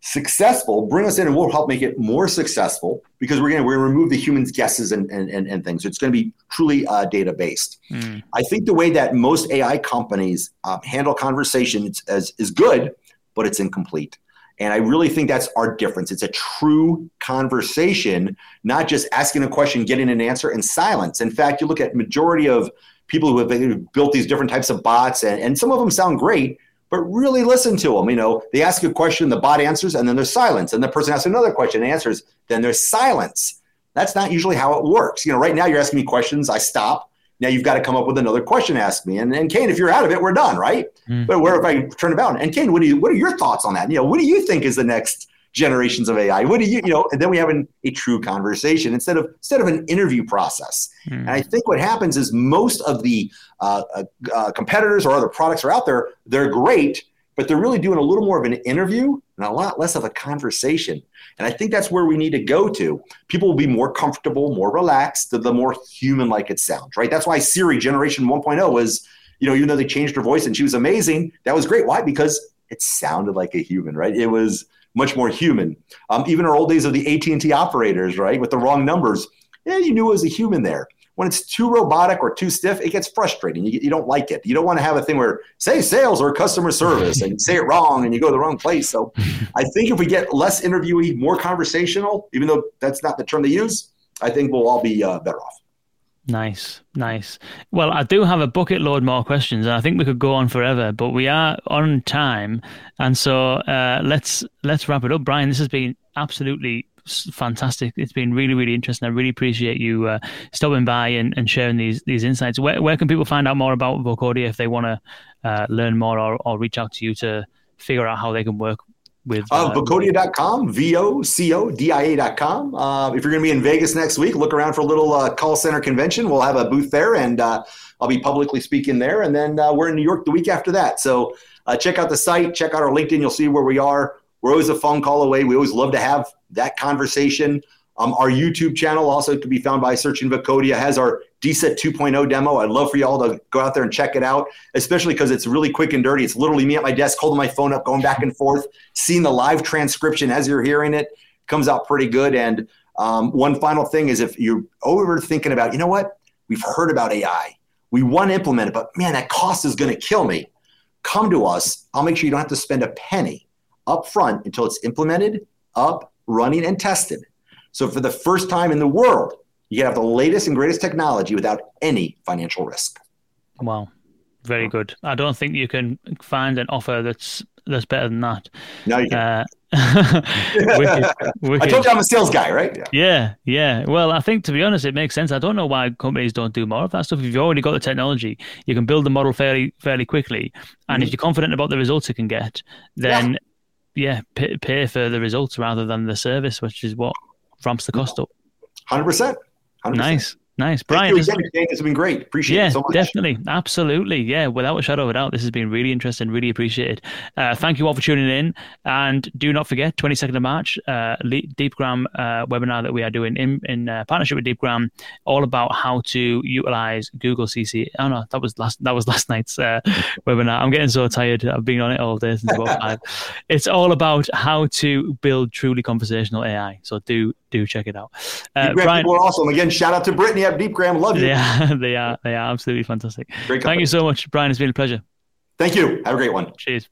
successful, bring us in and we'll help make it more successful because we're going to we're gonna remove the human's guesses and, and, and, and things. It's going to be truly uh, data based. Mm. I think the way that most AI companies uh, handle conversations is, is good, but it's incomplete. And I really think that's our difference. It's a true conversation, not just asking a question, getting an answer, and silence. In fact, you look at majority of people who have built these different types of bots, and, and some of them sound great, but really listen to them. You know, they ask a question, the bot answers, and then there's silence. And the person asks another question, and answers, then there's silence. That's not usually how it works. You know, right now you're asking me questions, I stop. Now you've got to come up with another question to ask me. And, and Kane, if you're out of it, we're done, right? Mm. But where if I turn about and Kane, what do you what are your thoughts on that? You know, what do you think is the next generations of AI. What do you, you know, and then we have an, a true conversation instead of instead of an interview process. Mm. And I think what happens is most of the uh, uh, uh, competitors or other products are out there. They're great, but they're really doing a little more of an interview and a lot less of a conversation. And I think that's where we need to go to. People will be more comfortable, more relaxed, the more human like it sounds, right? That's why Siri Generation 1.0 was, you know, even though they changed her voice and she was amazing, that was great. Why? Because it sounded like a human, right? It was much more human. Um, even our old days of the AT&T operators, right, with the wrong numbers, yeah, you knew it was a human there. When it's too robotic or too stiff, it gets frustrating. You, you don't like it. You don't want to have a thing where say sales or customer service and say it wrong and you go to the wrong place. So I think if we get less interviewee, more conversational, even though that's not the term they use, I think we'll all be uh, better off. Nice, nice. Well, I do have a bucket load more questions, and I think we could go on forever, but we are on time, and so uh, let's let's wrap it up. Brian, this has been absolutely fantastic. It's been really, really interesting. I really appreciate you uh, stopping by and, and sharing these these insights. Where where can people find out more about Vocodia if they want to uh, learn more or, or reach out to you to figure out how they can work with uh, uh Vocodia.com, V O C O D I A.com. Uh, if you're going to be in Vegas next week, look around for a little uh, call center convention. We'll have a booth there and uh, I'll be publicly speaking there. And then uh, we're in New York the week after that. So uh, check out the site, check out our LinkedIn. You'll see where we are. We're always a phone call away. We always love to have that conversation. Um, our YouTube channel also can be found by searching Vocodia has our DSET 2.0 demo. I'd love for you all to go out there and check it out, especially because it's really quick and dirty. It's literally me at my desk holding my phone up, going back and forth, seeing the live transcription as you're hearing it. Comes out pretty good. And um, one final thing is if you're over thinking about, you know what, we've heard about AI, we want to implement it, but man, that cost is going to kill me. Come to us. I'll make sure you don't have to spend a penny up front until it's implemented, up, running, and tested. So for the first time in the world, you can have the latest and greatest technology without any financial risk. Wow. Very good. I don't think you can find an offer that's that's better than that. No, you can't. Uh, wicked, wicked. I told you I'm a sales guy, right? Yeah. yeah, yeah. Well, I think to be honest, it makes sense. I don't know why companies don't do more of that stuff. If you've already got the technology, you can build the model fairly fairly quickly, and mm-hmm. if you're confident about the results it can get, then yeah yeah, pay, pay, for the results rather than the service, which is what ramps the cost up. Hundred percent. Nice. Nice, Brian. Thank you again, this has been great. Appreciate yeah, it so much. definitely, absolutely, yeah. Without a shadow of a doubt, this has been really interesting. Really appreciated. Uh, thank you all for tuning in, and do not forget, twenty second of March, uh, DeepGram uh, webinar that we are doing in in uh, partnership with DeepGram, all about how to utilize Google CC. Oh no, that was last that was last night's uh, webinar. I'm getting so tired. I've been on it all day since about five. It's all about how to build truly conversational AI. So do do check it out. Uh, Brian, people are awesome. Again, shout out to Brittany at DeepGram. Love you. Yeah, they are. They are absolutely fantastic. Great Thank you so much, Brian. It's been a pleasure. Thank you. Have a great one. Cheers.